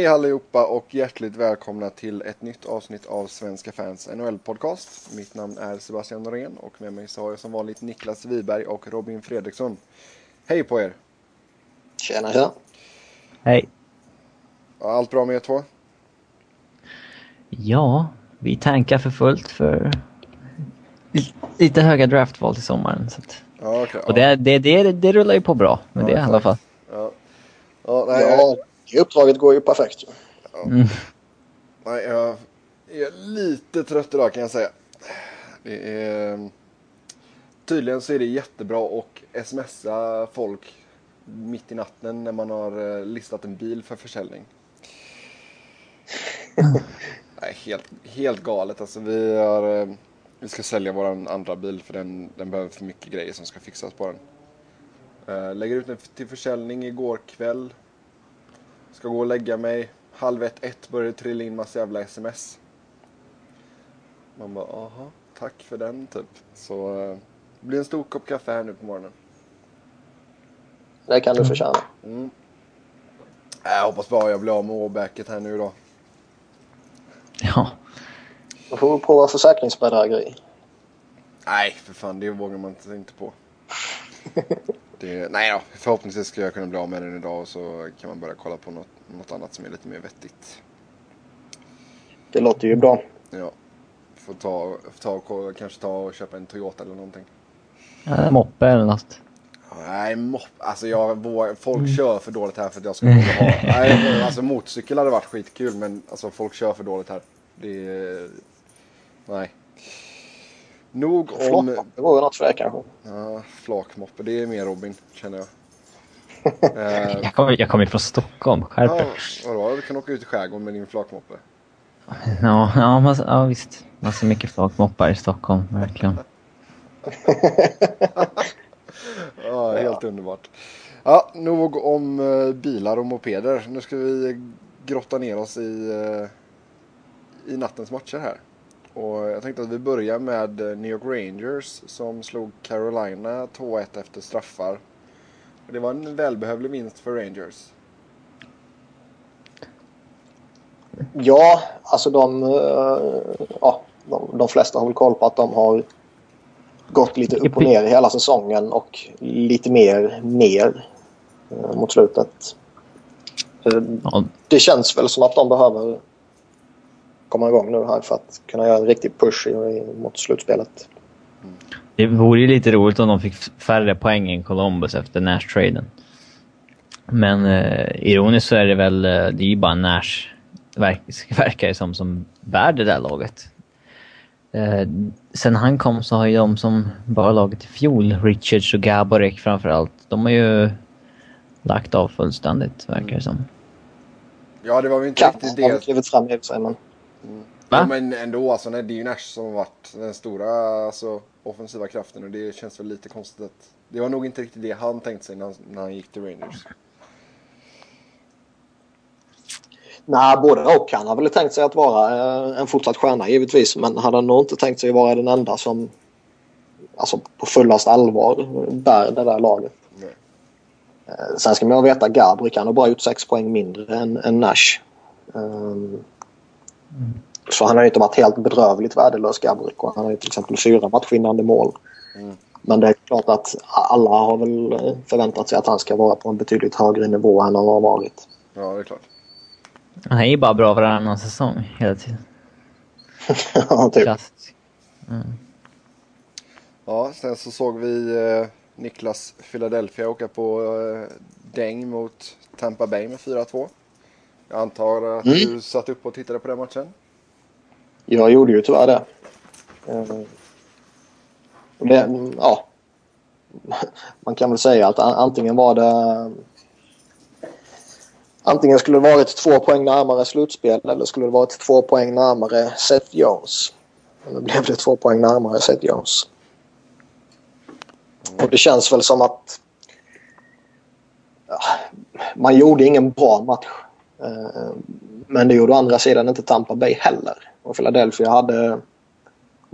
Hej allihopa och hjärtligt välkomna till ett nytt avsnitt av Svenska fans NHL-podcast. Mitt namn är Sebastian Norén och med mig så har jag som vanligt Niklas Wiberg och Robin Fredriksson. Hej på er! Tjena, tjena! Hej! Allt bra med er två? Ja, vi tankar för fullt för lite höga draftval till sommaren. Så att... ja, okay, och det, det, det, det rullar ju på bra med ja, det i alla fall. Ja, ja, nej, ja det uppdraget går ju perfekt. Ja. Mm. Nej, jag är lite trött idag kan jag säga. Det är... Tydligen så är det jättebra att smsa folk mitt i natten när man har eh, listat en bil för försäljning. Nej, helt, helt galet. Alltså, vi, har, eh, vi ska sälja vår andra bil för den, den behöver för mycket grejer som ska fixas på den. Uh, lägger ut den till försäljning igår kväll. Ska gå och lägga mig. Halv ett, ett börjar det trilla in massa jävla sms. Man bara, aha, tack för den typ. Så det blir en stor kopp kaffe här nu på morgonen. Det kan du förtjäna. Mm. Jag hoppas bara jag blir av med åbäket här nu då. Ja. Då får vi prova försäkringsbedrägeri. Nej, för fan. Det vågar man inte, inte på. det, nej då, förhoppningsvis ska jag kunna bli av med den idag och så kan man börja kolla på något, något annat som är lite mer vettigt. Det låter ju bra. Ja. Får ta, får ta, kanske ta och köpa en Toyota eller någonting. Ja, moppe eller något. Nej, mopp. Alltså jag, folk mm. kör för dåligt här för att jag ska ha. Nej, alltså motorcykel hade varit skitkul men alltså folk kör för dåligt här. Det är... Nej. Nog om... Det var ju något för det kanske. Ja, flakmoppe. Det är mer Robin, känner jag. jag kommer jag kom från Stockholm, skärp ja, Vadå, du kan åka ut i skärgården med din flakmoppe. Ja, ja, massa, ja visst. Massa mycket flakmoppar i Stockholm, verkligen. ja, helt underbart. Ja, nog om uh, bilar och mopeder. Nu ska vi grotta ner oss i, uh, i nattens matcher här. Och jag tänkte att vi börjar med New York Rangers som slog Carolina 2-1 efter straffar. Och det var en välbehövlig vinst för Rangers. Ja, alltså de, uh, ja, de, de flesta har väl koll på att de har gått lite upp och ner hela säsongen och lite mer ner eh, mot slutet. Det känns väl som att de behöver komma igång nu här för att kunna göra en riktig push mot slutspelet. Det vore ju lite roligt om de fick färre poäng än Columbus efter Nash-traden. Men eh, ironiskt så är det väl, eh, det är ju bara Nash, verk, verkar det som, som bär det där laget. Eh, sen han kom så har ju de som bara laget i fjol, Richards och Gaborek framförallt, de har ju lagt av fullständigt verkar det som. Ja, det var väl inte Kapp, riktigt det. har klivit fram i sig, men... Mm. Ja, men ändå, alltså, det är ju Nash som har varit den stora alltså, offensiva kraften och det känns väl lite konstigt att... Det var nog inte riktigt det han tänkte sig när, när han gick till Rangers. Nej, både och. Han har väl tänkt sig att vara eh, en fortsatt stjärna givetvis. Men han har nog inte tänkt sig vara den enda som alltså, på fullast allvar bär det där laget. Nej. Eh, sen ska man veta att Gabrik han har bara gjort sex poäng mindre än, än Nash. Um, mm. Så han har ju inte varit helt bedrövligt värdelös Gabrik och han har ju till exempel fyra matchvinnande mål. Mm. Men det är klart att alla har väl förväntat sig att han ska vara på en betydligt högre nivå än han har varit. Ja, det är klart. Han är ju bara bra varannan säsong hela tiden. ja, typ. Mm. Ja, sen så såg vi eh, Niklas Philadelphia åka på eh, däng mot Tampa Bay med 4-2. Jag antar att mm. du satt upp och tittade på den matchen? Jag gjorde ju tyvärr det. Eh, det ja. Man kan väl säga att antingen var det Antingen skulle det varit två poäng närmare slutspel eller skulle det varit två poäng närmare Seth Jones. Nu blev det två poäng närmare Seth Jones. Och det känns väl som att ja, man gjorde ingen bra match. Eh, men det gjorde å andra sidan inte Tampa Bay heller. Och Philadelphia hade,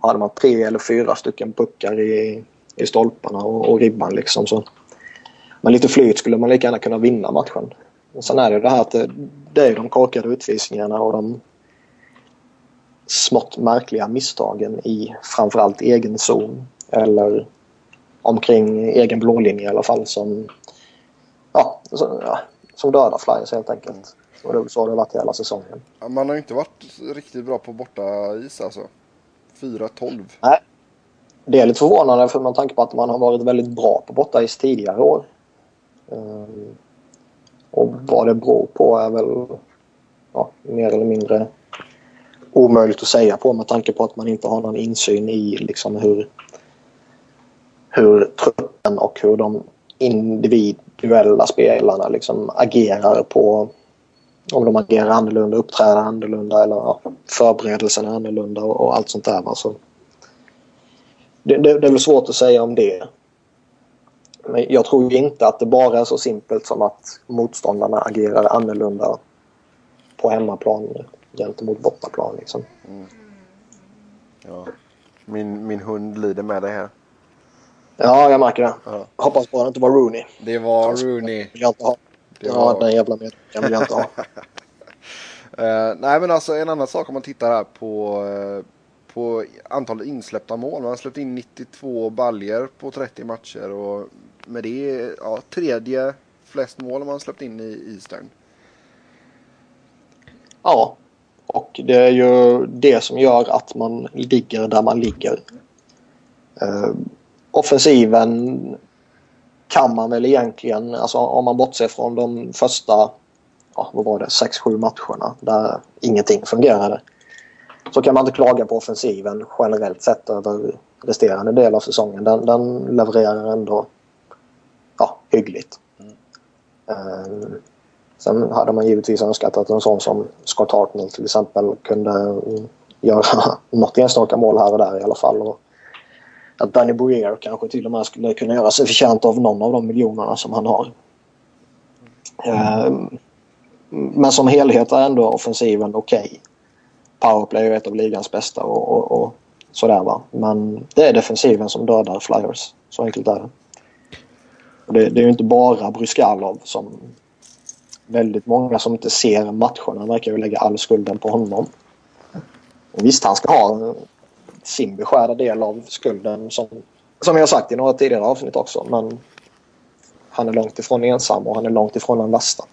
hade man tre eller fyra stycken puckar i, i stolparna och, och ribban. Liksom. Så, med lite flyt skulle man lika gärna kunna vinna matchen. Och sen är det ju det här att det, det är de korkade utvisningarna och de smått märkliga misstagen i framförallt egen zon eller omkring egen blålinje i alla fall som, ja, som, ja, som dödar Flyers helt enkelt. Och det så det har varit hela säsongen. Man har inte varit riktigt bra på borta is alltså. 4-12. Nej. Det är lite förvånande för med tanke på att man har varit väldigt bra på bortais tidigare år. Ehm, och vad det beror på är väl ja, mer eller mindre omöjligt att säga på med tanke på att man inte har någon insyn i liksom hur, hur truppen och hur de individuella spelarna liksom agerar på om de agerar annorlunda, uppträder annorlunda eller ja, förberedelserna är annorlunda och, och allt sånt där. Va? Så det, det, det är väl svårt att säga om det. Men jag tror inte att det bara är så simpelt som att motståndarna agerar annorlunda på hemmaplan gentemot bortaplan. Liksom. Ja. Min, min hund lider med det här. Ja, jag märker det. Ja. Hoppas bara det inte var Rooney. Det var Rooney. Jag inte ha. Det Ja, var... den jävla medlemmar vill jag inte ha. Eh, nej men alltså en annan sak om man tittar här på, eh, på antalet insläppta mål. Man har släppt in 92 baljer på 30 matcher och med det ja, tredje flest mål man släppt in i Eastern. Ja, och det är ju det som gör att man ligger där man ligger. Eh, offensiven kan man väl egentligen, alltså om man bortser från de första, ja, vad var det, 6-7 matcherna där ingenting fungerade. Så kan man inte klaga på offensiven generellt sett över resterande del av säsongen. Den, den levererar ändå ja, hyggligt. Eh, Sen hade man givetvis önskat att en sån som Scott Hartnell till exempel kunde göra något enstaka mål här och där i alla fall. Och att Danny Boyer kanske till och med skulle kunna göra sig förtjänt av någon av de miljonerna som han har. Ehm, Men som helhet är ändå offensiven okej. Powerplay är ett av ligans bästa och, och, och sådär va. Men det är defensiven som dödar Flyers. Så enkelt är det. Och det, det är ju inte bara Bryskalov som väldigt många som inte ser matcherna verkar ju lägga all skulden på honom. Och visst, han ska ha sin beskärda del av skulden som, som jag sagt i några tidigare avsnitt också. Men han är långt ifrån ensam och han är långt ifrån den värsta.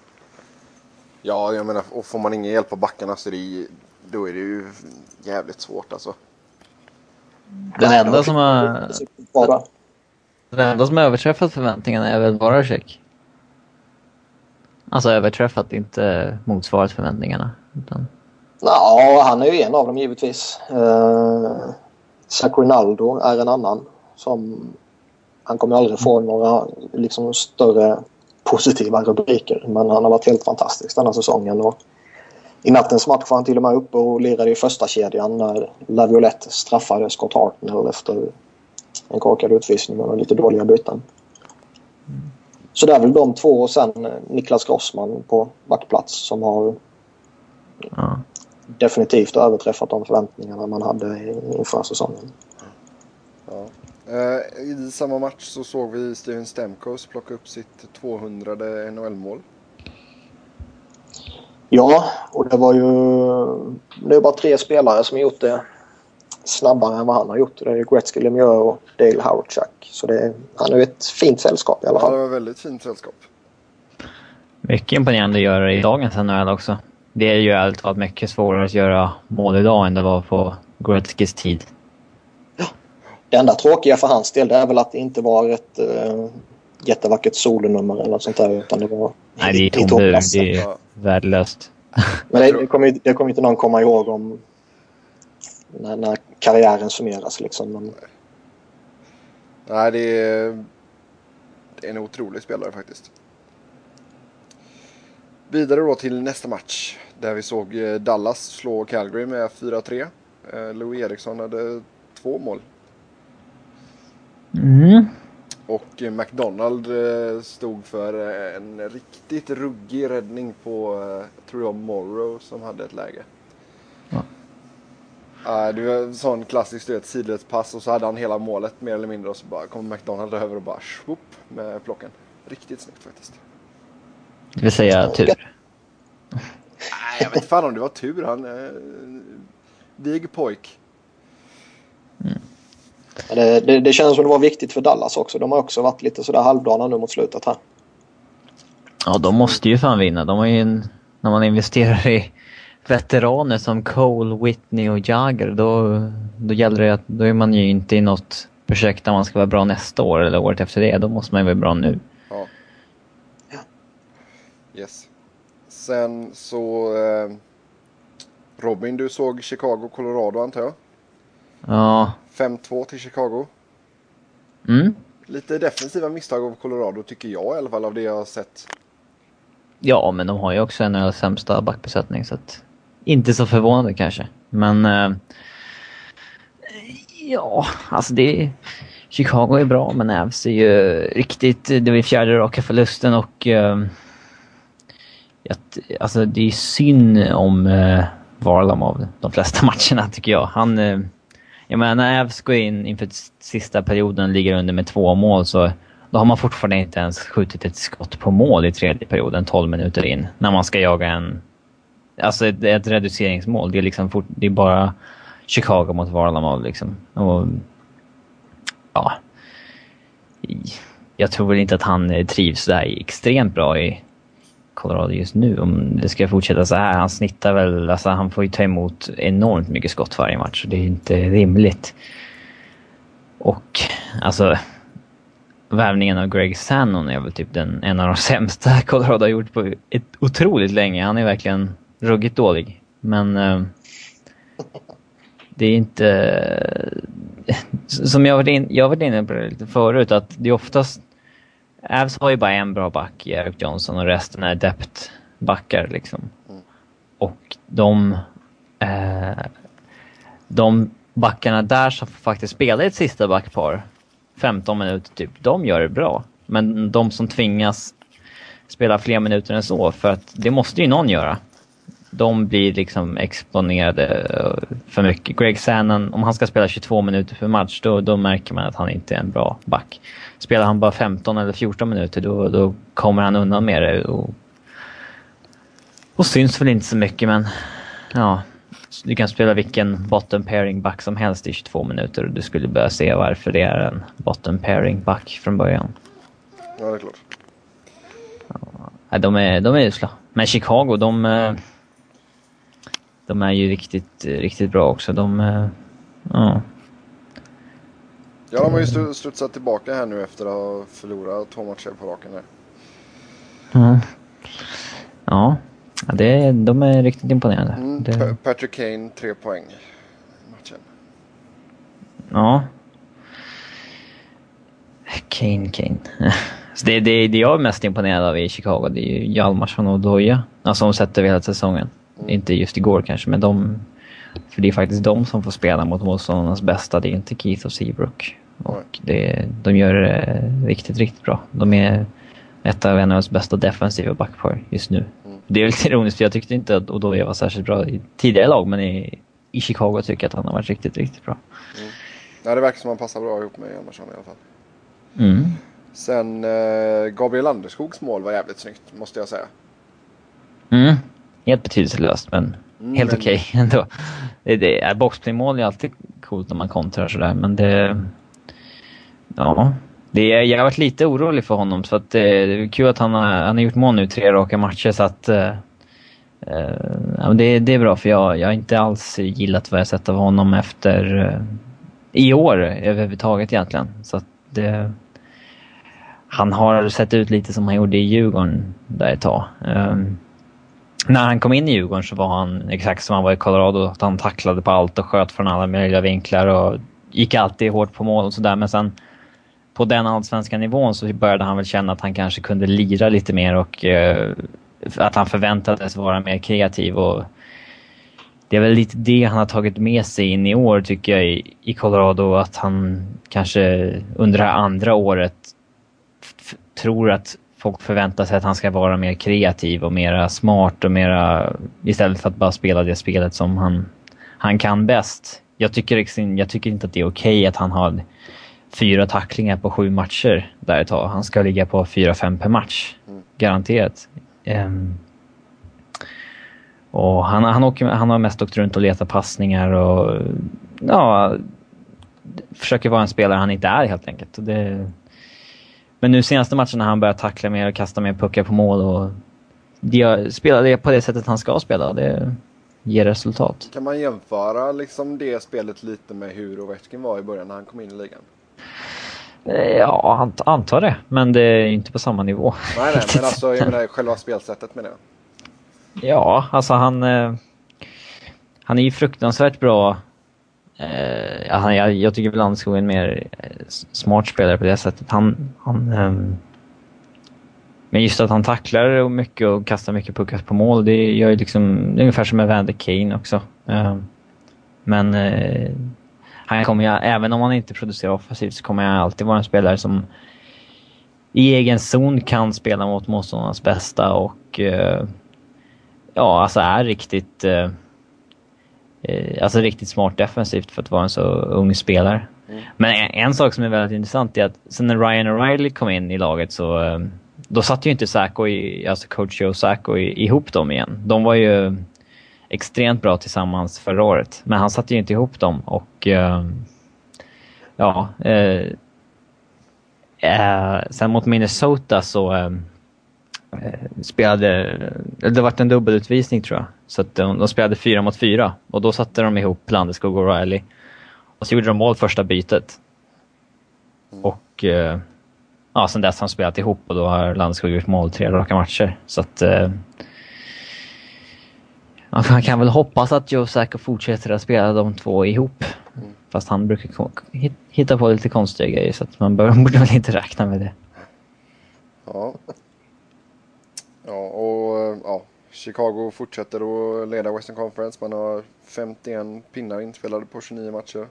Ja, jag menar, och får man ingen hjälp på backarna så är det, då är det ju jävligt svårt alltså. Den enda som har, den enda som har överträffat förväntningarna är väl Voracek. Alltså överträffat, inte motsvarat förväntningarna. Utan, Ja, han är ju en av dem givetvis. Uh, Zach Rinaldo är en annan. Som, han kommer aldrig få några liksom, större positiva rubriker. Men han har varit helt fantastisk den här säsongen. Och I nattens match var han till och med uppe och lirade i första kedjan när Laviolette straffade Scott Hartnell efter en korkad utvisning och lite dåliga byten. Så det är väl de två och sen Niklas Grossman på backplats som har ja. Definitivt överträffat de förväntningarna man hade inför säsongen. Ja. Eh, I samma match så såg vi Steven Stamkos plocka upp sitt 200 NHL-mål. Ja, och det var ju... Det är bara tre spelare som gjort det snabbare än vad han har gjort. Det är Gretzky Lemieux och Dale Howardchuck. Så det är, han är ju ett fint sällskap i alla Ja, det fall. var väldigt fint sällskap. Mycket imponerande att göra i dagens NHL också. Det är ju ärligt talat mycket svårare att göra mål idag än det var på Gretzkys tid. Det enda tråkiga för hans del det är väl att det inte var ett uh, jättevackert solonummer eller något sånt där. Utan det var Nej, det är tombur. hopplöst. Det är Ja. värdelöst. Men det, det kommer ju det kommer inte någon komma ihåg om när, när karriären summeras. Liksom. Men, Nej, det är, det är en otrolig spelare faktiskt. Vidare då till nästa match. Där vi såg eh, Dallas slå Calgary med 4-3. Eh, Louis Eriksson hade två mål. Mm. Och eh, McDonald stod för en riktigt ruggig räddning på, eh, tror jag, Morrow som hade ett läge. Ja. Ja, det var en sån klassisk du vet, sidledspass och så hade han hela målet mer eller mindre och så bara kom McDonald över och bara swoop med plocken. Riktigt snyggt faktiskt. Det vill säga tur. Nej, jag vet fan om det var tur. Han... Eh, vig pojk. Det, det, det känns som det var viktigt för Dallas också. De har också varit lite sådär halvdana nu mot slutet här. Ja, de måste ju fan vinna. De har ju en, när man investerar i veteraner som Cole, Whitney och Jagger, då, då gäller det att då är man ju inte i något projekt där man ska vara bra nästa år eller året efter det. Då måste man ju vara bra nu. Ja. Yes. Sen så... Eh, Robin, du såg Chicago, Colorado antar jag? Ja. 5-2 till Chicago. Mm. Lite defensiva misstag av Colorado tycker jag i alla fall av det jag har sett. Ja, men de har ju också en av de sämsta backbesättning så att... Inte så förvånande kanske. Men... Eh, ja, alltså det... Chicago är bra, men Avs är ju riktigt... Det var fjärde raka förlusten och... Eh, att, alltså det är synd om eh, Varlamov de flesta matcherna tycker jag. Han... Eh, jag menar när Avs går in inför sista perioden ligger under med två mål så då har man fortfarande inte ens skjutit ett skott på mål i tredje perioden, 12 minuter in. När man ska jaga en... Alltså ett, ett reduceringsmål. Det är liksom fort, det är bara Chicago mot Varlamov liksom. Och, ja. Jag tror väl inte att han eh, trivs där extremt bra i Colorado just nu. Om det ska fortsätta så här. Han snittar väl... Alltså han får ju ta emot enormt mycket skott varje match. Det är inte rimligt. Och alltså värvningen av Greg Sannon är väl typ den, en av de sämsta Colorado har gjort på ett otroligt länge. Han är verkligen ruggigt dålig. Men eh, det är inte... Som jag varit, in, jag varit inne på det lite förut, att det är oftast... Avs har ju bara en bra back i Eric Johnson och resten är depth-backar liksom. Och de... Eh, de backarna där som faktiskt spelar ett sista backpar 15 minuter typ, de gör det bra. Men de som tvingas spela fler minuter än så, för att det måste ju någon göra. De blir liksom exponerade eh, för mycket. Greg Sannon, om han ska spela 22 minuter per match, då, då märker man att han inte är en bra back. Spelar han bara 15 eller 14 minuter, då, då kommer han undan med det. Och, och syns väl inte så mycket, men ja, du kan spela vilken bottom pairing back som helst i 22 minuter och du skulle börja se varför det är en bottom pairing back från början. Ja, det är klart. Ja, de är, de är usla. Men Chicago, de... De är ju riktigt, riktigt bra också. De... eh, Ja. Ja, de har ju stu- studsat tillbaka här nu efter att ha förlorat två matcher på raken. Där. Ja. Ja. Det, de är riktigt imponerande. Mm, Det, Pa- Patrick Kane, tre poäng i matchen. ja. Kane, Kane. Så det, det, det jag är mest imponerad av i Chicago, det är ju Hjalmarsson och Doja. Alltså de sätter hela säsongen. Inte just igår kanske, men de... För det är faktiskt de som får spela mot motståndarnas bästa, det är inte Keith och Seabrook. Och det, de gör det riktigt, riktigt bra. De är ett av NHLs bästa defensiva backpar just nu. Det är lite ironiskt för jag tyckte inte att Odoja var särskilt bra i tidigare lag, men i, i Chicago tycker jag att han har varit riktigt, riktigt bra. Ja, det verkar som att han passar bra ihop med Hjalmarsson i alla fall. Mm. Sen eh, Gabriel Anderskogs mål var jävligt snyggt, måste jag säga. Mm. Helt betydelselöst, men Mm, helt men- okej ändå. Det, det, är boxplaymål är alltid coolt när man kontrar sådär, men det... Ja. Det, jag har varit lite orolig för honom, så att det, det är kul att han har, han har gjort mål nu tre raka matcher, så att... eh, eh, ja, men det, det är bra, för jag, jag har inte alls gillat vad jag sett av honom efter... eh, I år överhuvudtaget egentligen. Så att det... Han har sett ut lite som han gjorde i Djurgården där ett tag. Ehm, när han kom in i Djurgården så var han exakt som han var i Colorado. Att han tacklade på allt och sköt från alla möjliga vinklar och gick alltid hårt på mål och sådär. Men sen på den allsvenska nivån så började han väl känna att han kanske kunde lira lite mer och eh, att han förväntades vara mer kreativ. Och det är väl lite det han har tagit med sig in i år tycker jag i, i Colorado. Att han kanske under det här andra året tror att folk förväntar sig att han ska vara mer kreativ och mera smart och mera istället för att bara spela det spelet som han, han kan bäst. Jag tycker, liksom- jag tycker inte att det är okej att han har fyra tacklingar på sju matcher där ett tag. Han ska ligga på fyra, fem per match. Garanterat. Ehm, Och han, han, åker, han har mest åkt runt och letat passningar och ja, försöker vara en spelare han inte är helt enkelt. Det, men nu senaste matchen när han börjar tackla mer och kasta mer puckar på mål och spela det på det sättet han ska spela. Det ger resultat. Kan man jämföra liksom det spelet lite med hur Ovechkin var i början när han kom in i ligan? Eh, ja, ant antar det. Men det är inte på samma nivå. Nej, nej, men alltså jag menar själva spelsättet menar jag. Ja, alltså han... Eh, han är ju fruktansvärt bra. Eh, han, jag, jag tycker väl Landskog är en mer eh, smart spelare på det sättet. Han... han eh, men just att han tacklar mycket och kastar mycket puckar på mål, det gör ju liksom... Det är ungefär som med Vander Kane också. Ehm, eh, men han kommer jag, även om han inte producerar offensivt så kommer han alltid vara en spelare som i egen zon kan spela mot motståndarnas bästa och eh, ja, alltså är riktigt eh, alltså riktigt smart defensivt för att vara en så ung spelare. Mm. Men en, en, sak som är väldigt intressant är att sen när Ryan O'Reilly kom in i laget så eh, då satt ju inte Sacco, i, alltså coach Joe Sacco ihop dem igen. De var ju extremt bra tillsammans förra året, men han satte ju inte ihop dem och uh, ja. Uh, sen mot Minnesota så spelade, det var en dubbelutvisning tror jag. Så att de, de, spelade fyra mot fyra och då satte de ihop Landeskog och Riley. Och så gjorde de mål första bytet. Mm. Och eh, ja, sen dess har de spelat ihop och då har Landeskog gjort mål tre raka matcher. Så att eh, man kan väl hoppas att Joe Sacco fortsätter att spela de två ihop. Mm. Fast han brukar hitta på lite konstiga grejer så att man borde väl inte räkna med det. Ja. Ja, och eh, ja, Chicago fortsätter att leda Western Conference. Man har 51 pinnar inspelade på 29 matcher.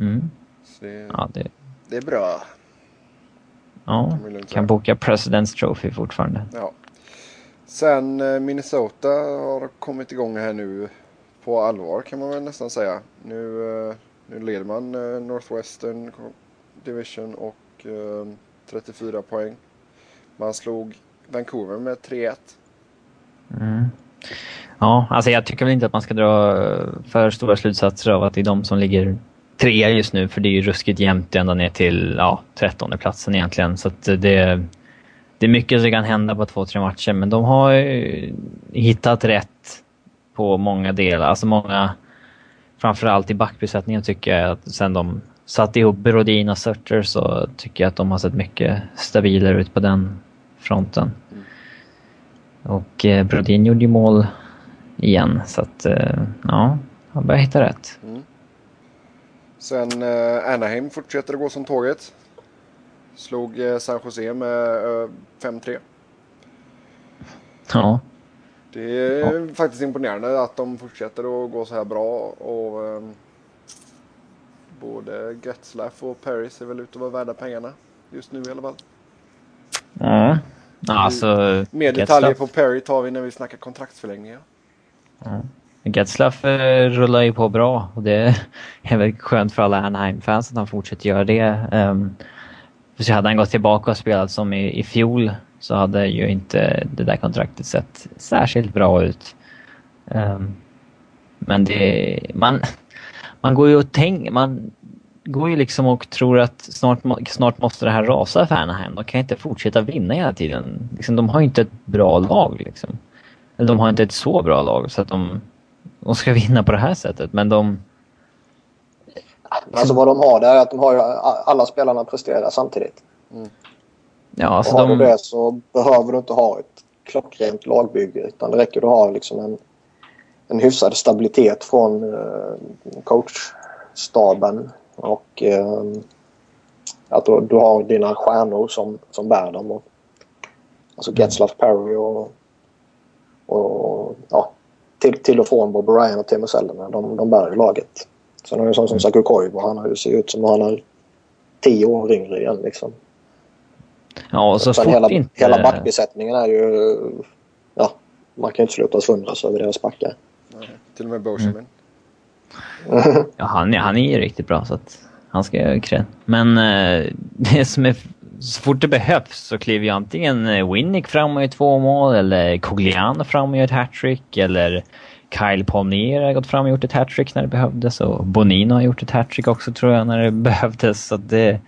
Mm. Det, ja, det... det är bra. Ja, kan boka President's Trophy fortfarande. Ja. Sen eh, Minnesota har kommit igång här nu på allvar kan man väl nästan säga. Nu, eh, nu leder man eh, Northwestern Division och 34 poäng. Man slog Vancouver med 3-1. Mm. Ja, alltså jag tycker väl inte att man ska dra eh, för stora slutsatser av att det är de som ligger trea just nu, för det är ju ruskigt jämnt ända ner till ja, trettonde platsen egentligen. Så det, det är mycket som kan hända på två, tre matcher, men de har hittat rätt på många delar. Alltså många, framförallt i backbesättningen tycker jag att sen de satte ihop Brodin och så tycker jag att de har sett mycket stabilare ut på den fronten. Och eh, Brodin gjorde ju mål igen, så att eh, ja, han börjar hitta rätt. Mm. Sen eh, Anaheim fortsätter att gå som tåget. Slog eh, San Jose med 5-3. Eh, ja. Det är ja. faktiskt imponerande att de fortsätter att gå så här bra. Och um, Både Getzlaff och Paris är väl ute och vara värda pengarna. Just nu i alla fall. Ja. Alltså, Mer detaljer Getzlaff... på Perry tar vi när vi snackar kontraktsförlängningar. Ja. Getzlaff eh, rullar ju på bra och det är väl skönt för alla Anaheim-fans att han fortsätter göra det. Um, så hade han gått tillbaka och spelat som i, i fjol så hade ju inte det där kontraktet sett särskilt bra ut. Um, men det... Man, man går ju och tänker... Man går ju liksom och tror att snart, snart måste det här rasa för Anaheim. De kan inte fortsätta vinna hela tiden. Liksom, de har ju inte ett bra lag liksom. Eller de har inte ett så bra lag så att de, de ska vinna på det här sättet. Men de Alltså vad de har det är att de har ju alla spelarna presterar samtidigt. Mm. Ja, alltså och har de... du det så behöver du inte ha ett klockrent lagbygge utan det räcker att ha liksom en, en hyfsad stabilitet från eh, coachstaben och eh, att du, du, har dina stjärnor som, som bär dem. Och, alltså mm. Getzlaff Perry och, och ja, till, till och från Bob Ryan och Timo Selden. De, de bär ju laget. Sen har vi en sån som Saku Koivu. Han ser ut som han är tio år yngre igen liksom. Ja, och så Sen hela, inte... hela backbesättningen är ju... Ja, man kan ju inte sluta förundras över deras backar. Nej, till och med Boschemin. Mm ja, han, han är ju riktigt bra så att han ska göra cred. Men eh, det som är så fort det behövs så kliver ju antingen eh, Winnick fram och gör två mål eller Cogliano fram och gör ett hattrick eller Kyle Palmier har gått fram och gjort ett hattrick när det behövdes och Bonino har gjort ett hattrick också tror jag när det behövdes. Så det,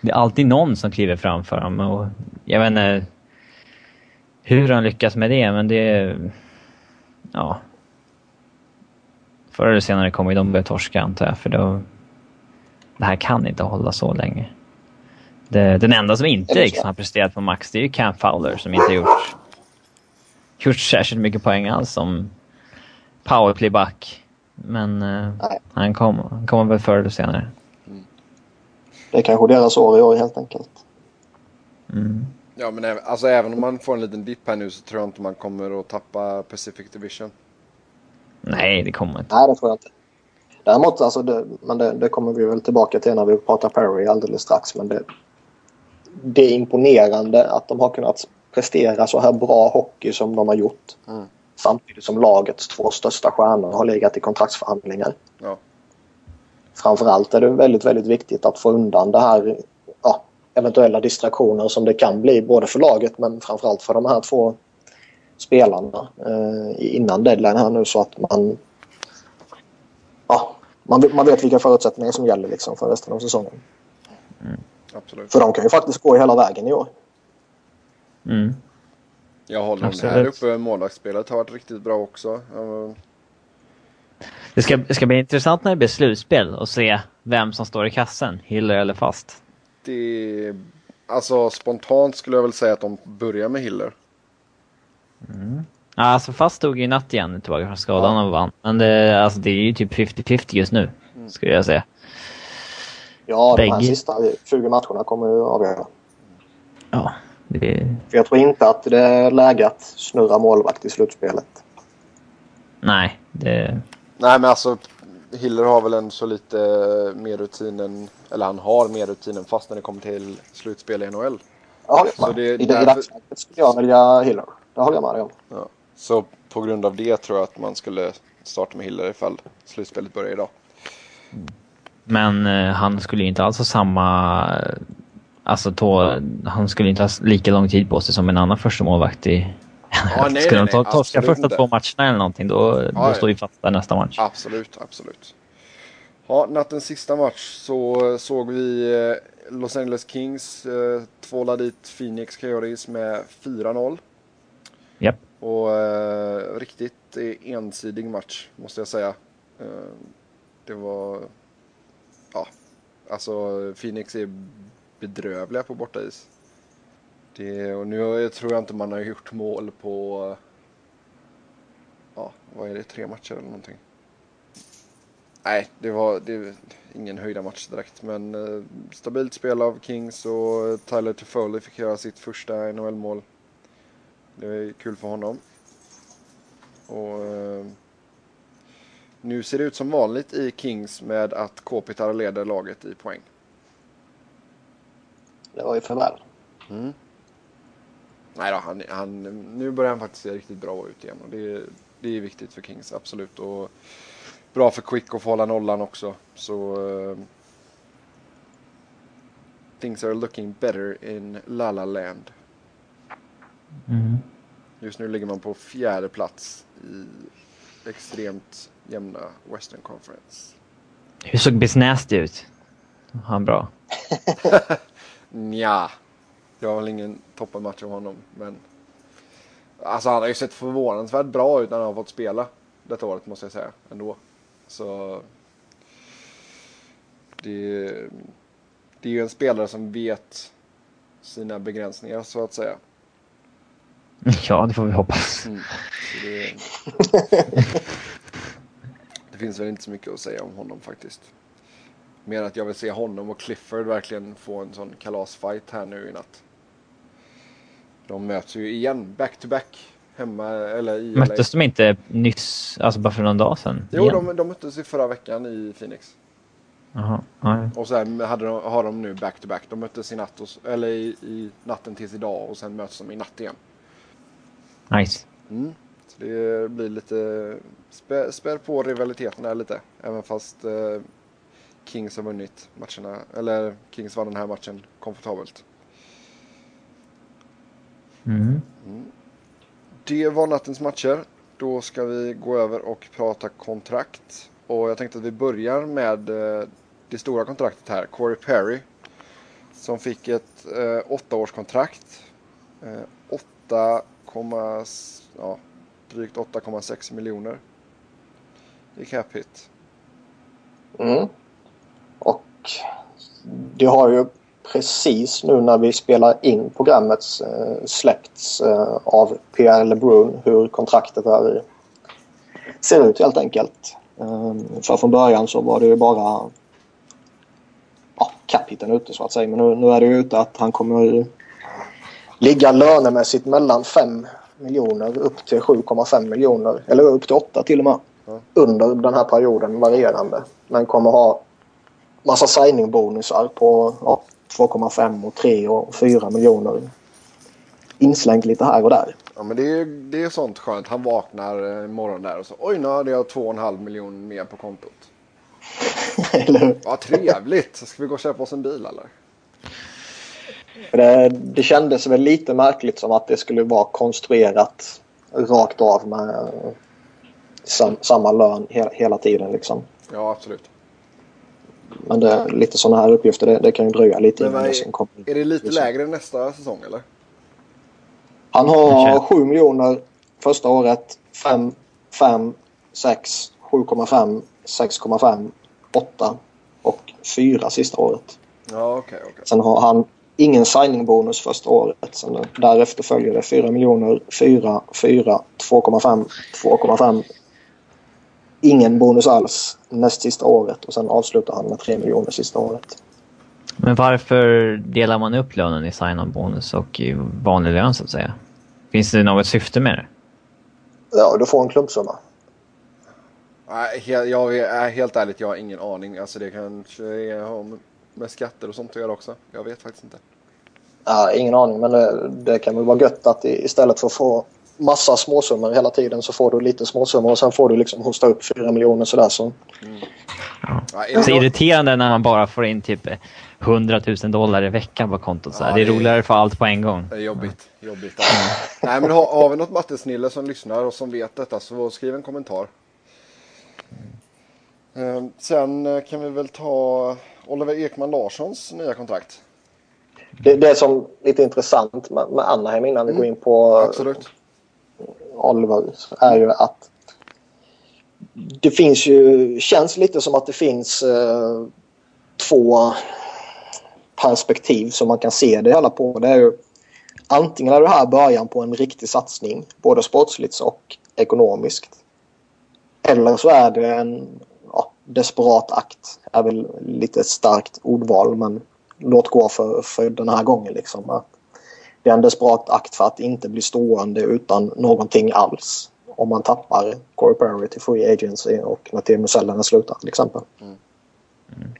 det är alltid någon som kliver fram för dem och jag vet inte hur han lyckas med det men det... Ja. Förr eller senare kommer de börja torska antar jag för då... Det här kan inte hålla så länge. Det, den enda som inte liksom har presterat på max det är ju Cam Fowler som inte gjort, gjort särskilt mycket poäng alls som powerplayback. Men uh, han, kom, han kommer väl förr eller senare. Mm. Det är kanske deras år i år helt enkelt. Mm. Ja, men även, alltså, även om man får en liten dipp här nu så tror jag inte man kommer att tappa Pacific Division. Nej, det kommer inte. Nej, det tror jag inte. Däremot, alltså det, men det, det, kommer vi väl tillbaka till när vi pratar Perry alldeles strax. Men det, det är imponerande att de har kunnat prestera så här bra hockey som de har gjort. Mm. Samtidigt som lagets två största stjärnor har legat i kontraktsförhandlingar. Ja. Framförallt är det väldigt, väldigt viktigt att få undan det här ja, eventuella distraktioner som det kan bli både för laget men framförallt för de här två spelarna eh, innan deadline här nu så att man ja, man, man vet vilka förutsättningar som gäller liksom för resten av säsongen. Mm. Absolut. För de kan ju faktiskt gå hela vägen i år. Mm. Jag håller Absolut. här uppe. Målvaktsspelet har varit riktigt bra också. Det ska, det ska bli intressant när det blir slutspel och se vem som står i kassen, Hiller eller Fast. Det, alltså spontant skulle jag väl säga att de börjar med Hiller. Mm. Ja, alltså Fast stod ju natt igen tillbaka från skadan ja. och vann. Men det, alltså, det är ju typ 50-50 just nu, mm. skulle jag säga. Ja, Bägge. de här sista 20 matcherna kommer ju avgöra. Ja, det... För jag tror inte att det är läge att snurra målvakt i slutspelet. Nej, det... Nej, men alltså Hiller har väl en så lite mer rutin än, eller han har mer rutin än fast när det kommer till slutspel i NHL. Ja, så det, I, därför... i dagsläget skulle jag välja Hiller. Det håller jag med dig om. Ja. Så på grund av det tror jag att man skulle starta med Hiller ifall slutspelet börjar idag. Men eh, han skulle inte alls ha samma... Alltså tå, han skulle inte ha lika lång tid på sig som en annan första målvakt i... Ja, nej, skulle nej, de torska första två matcherna eller någonting då, ja, då står vi fast där nästa match. Absolut, absolut. Ja, nattens sista match så såg vi eh, Los Angeles Kings eh, tvåla dit Phoenix Coyotes med 4-0. Yep. Och eh, riktigt eh, ensidig match måste jag säga. Eh, det var ja, alltså Phoenix är bedrövliga på bortais. Det, och nu tror jag inte man har gjort mål på, ja, vad är det, tre matcher eller någonting. Nej, det var, det ingen höjda match direkt, men eh, stabilt spel av Kings och Tyler Toffoli fick göra sitt första NHL-mål. Det var kul för honom. Och eh, nu ser det ut som vanligt i Kings med att Kopitar leder laget i poäng. Det var ju för väl. Mm. Nej då, han, han, nu börjar han faktiskt se riktigt bra ut igen och det, det är viktigt för Kings, absolut. Och bra för Quick att få hålla nollan också. Så uh, things are looking better in Lala Land. Mm. Just nu ligger man på fjärde plats i extremt jämna Western Conference. Hur såg Bisnasty ut? Har han bra? Nja, jag har väl ingen toppenmatch av honom. Men alltså han har ju sett förvånansvärt bra ut när han har fått spela detta året måste jag säga ändå. Så det, det är ju en spelare som vet sina begränsningar så att säga. Ja, det får vi hoppas. Mm. Det, det, finns väl inte så mycket att säga om honom faktiskt. Mer att jag vill se honom och Clifford verkligen få en sån kalasfight här nu i natt. De möts ju igen, back to back. Hemma eller i Möttes LA. de inte nyss, alltså bara för någon dag sedan? Jo, de, de möttes i förra veckan i Phoenix. Jaha, ja. Och sen hade de, har de nu back to back. De möttes i natt, och, eller i, i natten tills idag och sen möts de i natt igen. Nice. Mm. Så det blir lite, spä, spär på rivaliteten här lite. Även fast eh, Kings har vunnit matcherna, eller Kings vann den här matchen komfortabelt. Mm. Det var nattens matcher. Då ska vi gå över och prata kontrakt. Och jag tänkte att vi börjar med eh, det stora kontraktet här. Corey Perry. Som fick ett eh, åttaårskontrakt. Eh, 8, ja, drygt 8,6 miljoner i cap hit. Mm. Och det har ju precis nu när vi spelar in programmet eh, släppts eh, av Pierre LeBrun hur kontraktet är, ser ut helt enkelt. Eh, för från början så var det ju bara ja, kapiten ute så att säga. Men nu, nu är det ju ute att han kommer ligga lönemässigt mellan 5 miljoner upp till 7,5 miljoner. Eller upp till 8 till och med. Ja. Under den här perioden varierande. Men kommer ha massa signing-bonusar på ja, 2,5 och 3 och 4 miljoner. Inslängt lite här och där. Ja men det är, det är sånt skönt. Han vaknar imorgon där och så oj nu hade jag 2,5 miljoner mer på kontot. Ja trevligt. Ska vi gå och köpa oss en bil eller? För Det, det kändes väl lite märkligt som att det skulle vara konstruerat rakt av med sam, samma lön he, hela tiden. Liksom. Ja absolut. Men det, lite sådana här uppgifter det, det kan ju dröja lite Men innan vad det som kommer. Är det lite lägre nästa säsong eller? Han har Kanske. 7 miljoner första året. 5, 5, 6, 7,5, 6,5, 8 och 4 sista året. Ja okej okej. Sen har han ingen signing-bonus första året. Sen därefter följer det 4 miljoner, 4, 4, 2,5, 2,5. Ingen bonus alls näst sista året och sen avslutar han med 3 miljoner sista året. Men varför delar man upp lönen i sign-on bonus och i vanlig lön så att säga? Finns det något syfte med det? Ja, du får en klumpsumma. Nej, jag är helt ärligt, jag har ingen aning. Alltså det kanske är- med- skatter och sånt att göra också. Jag vet faktiskt inte. Ja, ingen aning, men det, det kan väl vara gött att istället för att få massa småsummor hela tiden så får du lite småsummor och sen får du liksom hosta upp 4 miljoner sådär. Så. Ja, är Så irriterande när man bara får in typ 100 000 dollar i veckan på kontot. Så. Ja, det är det är- roligare för allt på en gång. det är jobbigt. jobbigt alltså. Nej men har, har vi något mattesnille som lyssnar och som vet detta så skriv en kommentar. Eh, Sen eh, kan vi väl ta Oliver Ekman Larssons nya kontrakt. Det, det som lite intressant med, med Anaheim innan vi går in på Absolut. Oliver är ju att det finns ju, känns lite som att det finns eh, två perspektiv som man kan se det hela på. Det är ju antingen är det här början på en riktig satsning, både sportsligt och ekonomiskt. Eller så är det en desperat akt. är väl lite starkt ordval men låt gå för, för den här gången. Liksom. Att det är en desperat akt för att inte bli stående utan någonting alls. Om man tappar Corey Perry till Free Agency och när Teemu Selänne slutar till exempel.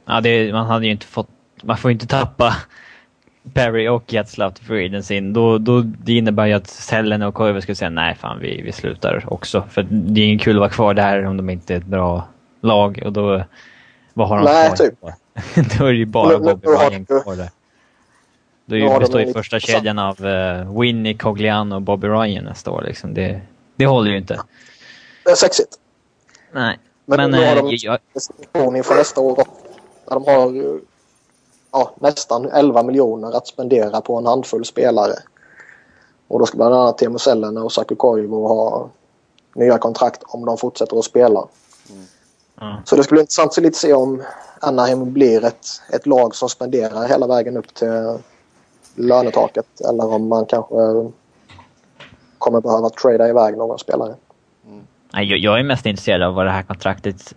Ja, det, man hade ju inte fått... Man får ju inte tappa Perry och Getzlaff till free agency. Då, då, det innebär ju att Sellen och Koivu skulle säga nej fan vi, vi slutar också. För det är ingen kul att vara kvar där om de inte är ett bra lag. Och då... Vad har de Nej, kvar? typ. då är det ju bara Bobby Ryan kvar där. Då ju, består ju en första kedjan av uh, Winnie, Cogliano och Bobby Ryan nästa år. Liksom. Det, det håller ju inte. Det är sexigt. Nej. Men, Men, nu har eh, de jag, destination inför nästa år. Där de har ja, nästan 11 miljoner att spendera på en handfull spelare. Och då ska bland annat Teemu Selänne och Saku Koivu ha nya kontrakt om de fortsätter att spela. Ja. Så det skulle bli intressant att se lite se om Anaheim blir ett, ett lag som spenderar hela vägen upp till lönetaket eller om man kanske kommer behöva trada iväg någon spelare. Nej, jag, jag är mest intresserad av vad det här kontraktet,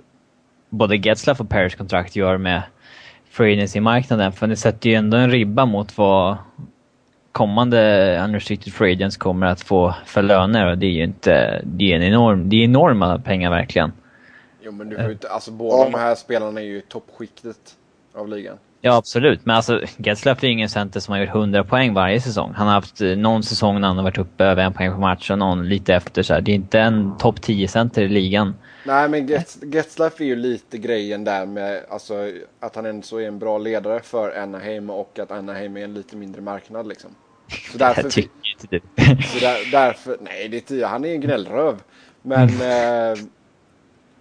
både Getzlaff och Paris kontrakt gör med free agency-marknaden. För det sätter ju ändå en ribba mot vad kommande unrestricted free agents kommer att få för löner. Och det är ju inte, det är en enorm, det är enorma pengar verkligen. Jo men du får ju inte, alltså båda de här spelarna är ju toppskiktet av ligan. Ja, absolut. Men alltså, Getzlaff är ju ingen center som har gjort 100 poäng varje säsong. Han har haft eh, någon säsong när han har varit uppe över en poäng per match och någon lite efter. Så här. Det är inte en topp 10-center i ligan. Nej men Getz- Getzlaff är ju lite grejen där med alltså, att han ändå så är en bra ledare för Anaheim och att Anaheim är en lite mindre marknad liksom. Så därför, Jag tycker inte det. så där, därför nej, det är han är en gnällröv. Men eh,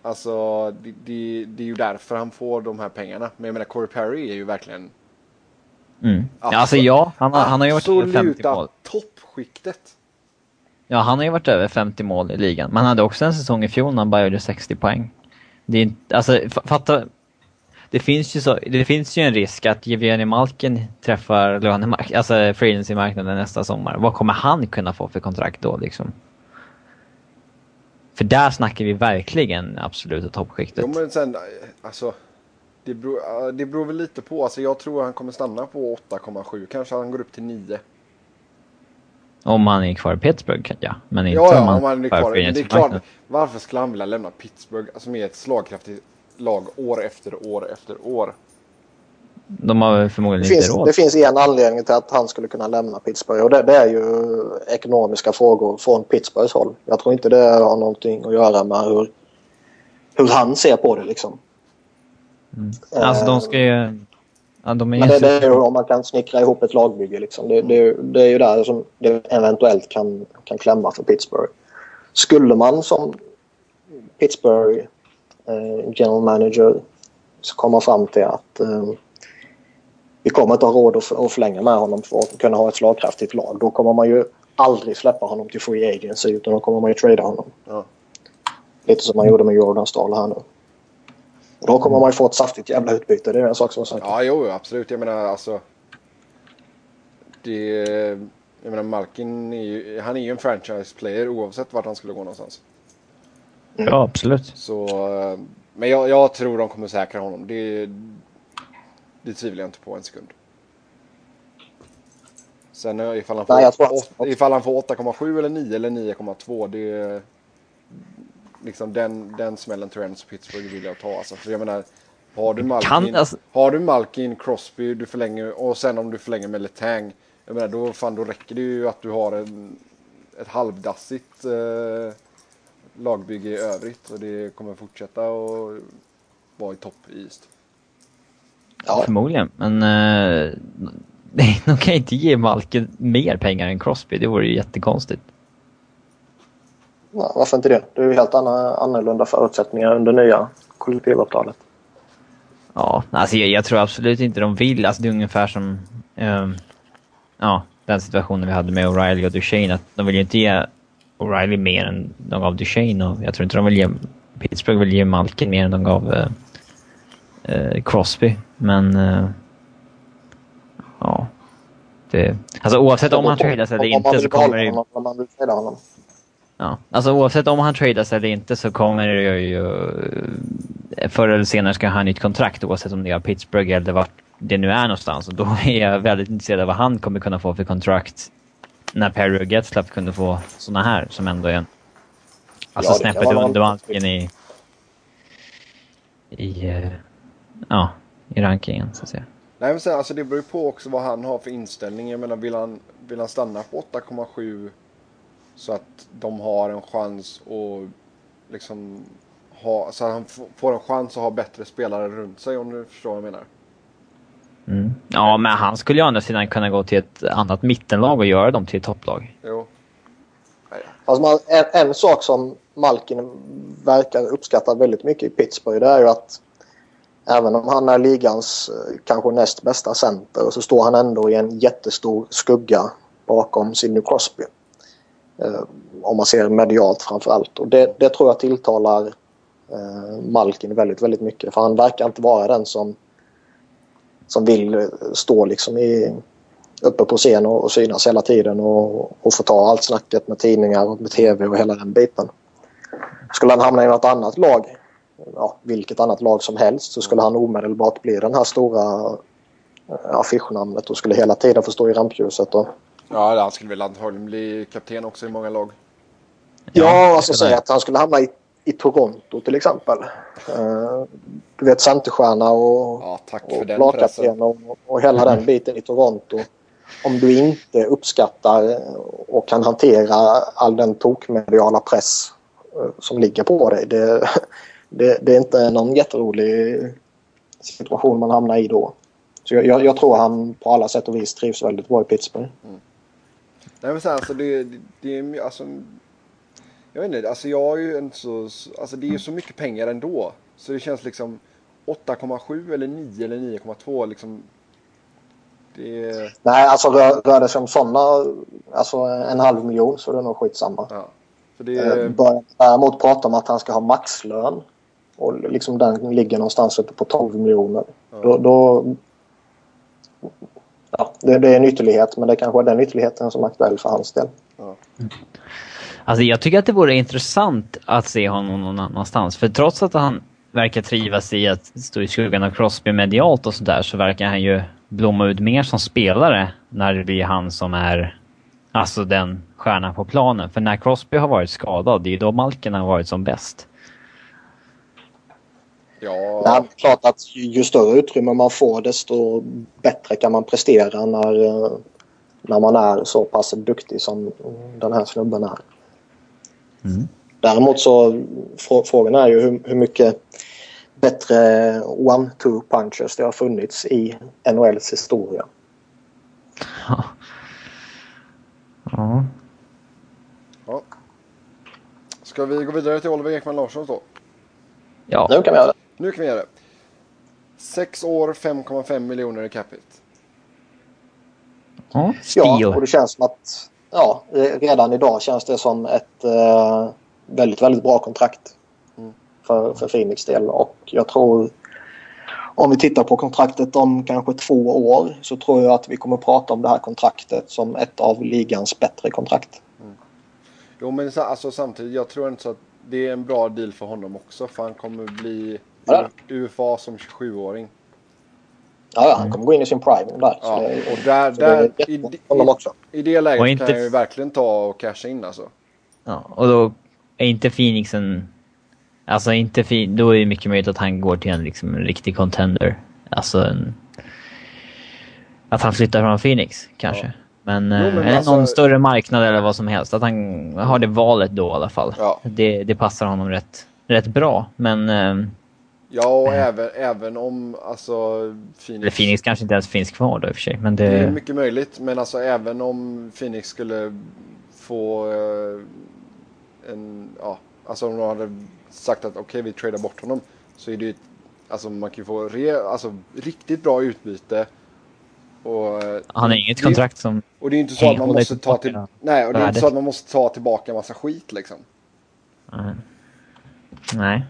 alltså det, det, det är ju därför han får de här pengarna. Men jag menar Corey Perry är ju verkligen Mm. Ja, alltså ja, han har, han har ju varit över 50 absoluta mål. toppskiktet. Ja, han har ju varit över 50 mål i ligan. Men han hade också en säsong i fjol när han bara gjorde 60 poäng. Det är inte, alltså fatta. Det finns ju så, det finns ju en risk att Jevgenij Malkin träffar lönemark, alltså freelancy-marknaden nästa sommar. Vad kommer han kunna få för kontrakt då liksom? För där snackar vi verkligen absoluta toppskiktet. Jo men sen, alltså. Det beror, det beror väl lite på. Alltså jag tror han kommer stanna på 8,7. Kanske han går upp till 9. Om han är kvar i Pittsburgh, ja. Men inte Ja, om ja, han om han är kvar. Men det är klart. Varför skulle han vilja lämna Pittsburgh? Som är ett slagkraftigt lag år efter år efter år. De har förmodligen Det inte finns, råd. det finns en anledning till att han skulle kunna lämna Pittsburgh och det, det är ju ekonomiska frågor från Pittsburghs håll. Jag tror inte det har någonting att göra med hur, hur han ser på det liksom. Alltså de ska ju... Ja, de är Men det, det är ju om man kan snickra ihop ett lagbygge liksom. Det, det, det är ju där som det eventuellt kan, kan klämma för Pittsburgh. Skulle man som Pittsburgh eh, general manager komma fram till att eh, vi kommer inte ha råd att, förlänga med honom för att kunna ha ett slagkraftigt lag. Då kommer man ju aldrig släppa honom till free agency utan då kommer man ju trada honom. Ja. Lite som man gjorde med Jordan Stahl här nu. Och då kommer man ju få ett saftigt jävla utbyte. Det är en sak som är säker. Ja, jo, absolut. Jag menar alltså. Det, jag menar Malkin är ju, han är ju en franchise player oavsett vart han skulle gå någonstans. Ja, absolut. Så, men jag, jag tror de kommer säkra honom. Det, det tvivlar jag inte på en sekund. Sen eh, ifall han får, Nej, jag tror att- åt- ifall han får 8,7 eller 9 eller 9,2 det är liksom den, den smällen tror jag inte Pittsburgh vill jag ta. Alltså, för jag menar, har du Malkin, Kan, alltså- har du Malkin, Crosby, du förlänger, och sen om du förlänger med Letang. Jag menar, då, fan, då räcker det ju att du har en, ett halvdassigt eh, lagbygge i övrigt. Och det kommer fortsätta att vara i topp i East. Ja. Förmodligen. Men uh, de kan inte ge Malkin mer pengar än Crosby. Det vore ju jättekonstigt. Ja, varför inte det? Det är ju helt annorlunda förutsättningar under nya kollektivavtalet. Ja, alltså jag, jag tror absolut inte de vill. Alltså det är ungefär som ehm, ja, den situationen vi hade med O'Reilly och Duchene. Att de vill ju inte ge O'Reilly mer än de gav Duchene. Och jag tror inte de vill ge... Pittsburgh vill ge Malkin mer än de gav eh, eh, Crosby. Men... eh, ja. Det, alltså oavsett om han tradas eller Om man inte så kommer det ju... honom, Om man vill trada honom. Ja, alltså oavsett om han tradas eller inte så kommer det ju... eh, Förr eller senare ska han ha nytt kontrakt oavsett om det är Pittsburgh eller vart det nu är någonstans. Och då är jag väldigt intresserad av vad han kommer kunna få för kontrakt när Perry och Getzlaff kunde få såna här som ändå är en... Alltså Ja, snäppet under i... I... Ja, i rankingen så att säga. Nej men sen, alltså det beror ju på också vad han har för inställning. Jag menar vill han, vill han stanna på 8,7 så att de har en chans att liksom ha, så att han får en chans att ha bättre spelare runt sig om du förstår vad jag menar. Mm. Ja, men han skulle ju å andra sidan kunna gå till ett annat mittenlag och göra dem till ett topplag. Jo. Alltså man, en, en sak som Malkin verkar uppskatta väldigt mycket i Pittsburgh det är ju att även om han är ligans eh, kanske näst bästa center så står han ändå i en jättestor skugga bakom Sidney Crosby. Eh, om man ser medialt framför allt. Och det, det tror jag tilltalar eh, Malkin väldigt, väldigt mycket. För han verkar inte vara den som, som vill stå liksom i, uppe på scen och, och synas hela tiden och, och få ta allt snacket med tidningar och med tv och hela den biten. Skulle han hamna i något annat lag, ja, vilket annat lag som helst, så skulle han omedelbart bli den här stora eh, affischnamnet och skulle hela tiden få stå i rampljuset. Och, Ja, han skulle väl antagligen bli kapten också i många lag. ja, alltså säga att han skulle hamna i, i Toronto till exempel. Eh, du vet centerstjärna och, Ja, och lagkapten och, och hela den biten i Toronto. Om du inte uppskattar och kan hantera all den tokmediala press eh, som ligger på dig. Det, det, det är inte någon jätterolig situation man hamnar i då. Så jag, jag, jag tror han på alla sätt och vis trivs väldigt bra i Pittsburgh. Nej men här, alltså det, det, det är alltså. Jag vet inte, alltså jag har ju inte så, alltså det är ju så mycket pengar ändå. Så det känns liksom 8,7 eller 9 eller 9,2 liksom. Det. Nej, alltså rör, rör det sig om sådana, alltså en halv miljon så är det nog skitsamma. Ja. För det är... Eh, Börjar däremot prata om att han ska ha maxlön och liksom den ligger någonstans uppe på 12 miljoner. Ja. Då, då, ja, det, det är en ytterlighet men det kanske är den ytterligheten som är aktuell för hans del. Ja. Alltså jag tycker att det vore intressant att se honom någon annanstans. För trots att han verkar trivas i att stå i skuggan av Crosby medialt och sådär så verkar han ju blomma ut mer som spelare när det blir han som är alltså den stjärnan på planen. För när Crosby har varit skadad, det är ju då Malkin har varit som bäst. Ja, det är klart att ju, större utrymme man får desto bättre kan man prestera när, eh, när man är så pass duktig som den här snubben är. Mm. Däremot så frå- frågan är ju hur, hur mycket bättre one-two punchers det har funnits i NHLs historia. Ja. Ja. ja. Ska vi gå vidare till Oliver Ekman Larsson då? ja. Nu kan vi göra det. Nu kan vi göra det. 6 år, 5,5 miljoner i capita. ja. Ja, och det känns som att ja, re- redan idag känns det som ett eh, väldigt, väldigt bra kontrakt Mm. för, för Phoenix del. Och jag tror om vi tittar på kontraktet om kanske två år så tror jag att vi kommer prata om det här kontraktet som ett av ligans bättre kontrakt. Jo men så, alltså, samtidigt, jag tror inte så att det är en bra deal för honom också. För han kommer bli Ja. UFA som 27-åring. Ja, ja, han kommer gå in i sin prime där. Ja, det, och där, så det där, i, i, i det läget Och inte kan jag ju verkligen ta och casha in alltså. Ja, och då är inte Phoenix en... Alltså inte fi, Då är det mycket möjligt att han går till en, liksom, en riktig contender. Alltså en... Att han flyttar från Phoenix kanske. Ja. Men, Jo, eh, men eller alltså- någon större marknad eller vad som helst. Att han har det valet då i alla fall. Ja. Det, det passar honom rätt, rätt bra. Men... Eh, Ja och även, även om alltså Phoenix. eller Phoenix kanske inte ens finns kvar då i och för sig. Men det... Det är mycket möjligt. Men alltså även om Phoenix skulle få eh, en, ja, alltså om de hade sagt att okej vi tradar bort honom. Så är det ju, alltså man kan ju få re, alltså, riktigt bra utbyte. Och, eh, han har inget kontrakt som... Och det är ju inte så att man måste ta till, nej och det är inte så att man måste ta tillbaka massa skit liksom. Nej. Nej.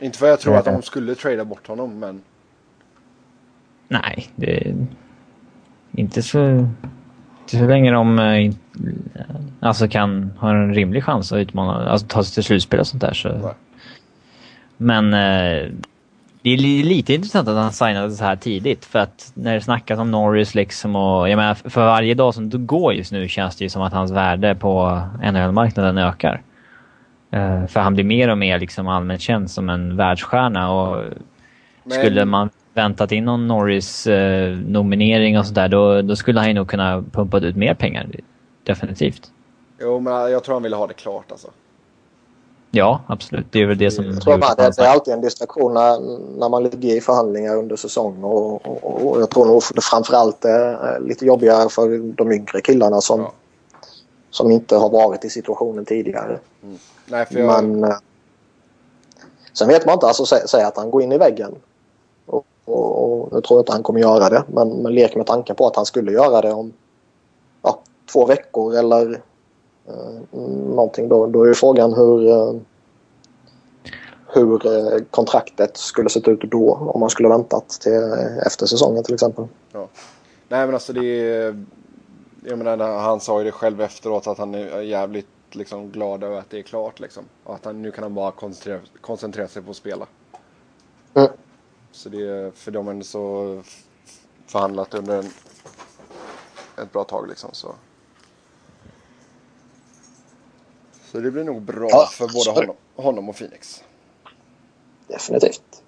Inte för att jag tror att Nej. de skulle trada bort honom men Nej, det... Inte så... Inte så länge de eh, alltså kan ha en rimlig chans att utmana, alltså ta sig till slutspel och sånt där. Så. Nej. Men eh, det är li- lite intressant att han signade så här tidigt. För att när det snackas om Norris liksom och... Jag menar, för varje dag som går just nu känns det ju som att hans värde på NHL-marknaden ökar. Eh, för han blir mer och mer liksom allmänt känd som en världsstjärna. Och Men- skulle man väntat in någon Norris-nominering och sådär, då, då skulle han ju nog kunna pumpa ut mer pengar. Definitivt. Jo men jag tror han ville ha det klart alltså. Ja, absolut. Det är väl det som... Jag tror bara det, det är alltid en distraktion när, när man ligger i förhandlingar under säsong. Och, och, och jag tror nog det framförallt är lite jobbigare för de yngre killarna som, Ja. som inte har varit i situationen tidigare. Nej för jag, Men eh, sen vet man inte. Alltså, sä, säg att han går in i väggen. Och, och, och jag tror inte han kommer göra det. Men, men lek med tanken på att han skulle göra det om ja, två veckor eller eh, någonting. Då, då är ju frågan hur, eh, hur eh, kontraktet skulle sett ut då om man skulle väntat till eh, efter säsongen till exempel. nej men alltså det är, jag menar han sa ju det själv efteråt att han är jävligt liksom glad över att det är klart liksom. Och att han, nu kan han bara koncentrera, koncentrera sig på att spela. Mm. Så det är för de har så förhandlat under en, ett bra tag liksom så. Så det blir nog bra Ja, för både honom, honom och Phoenix. Definitivt.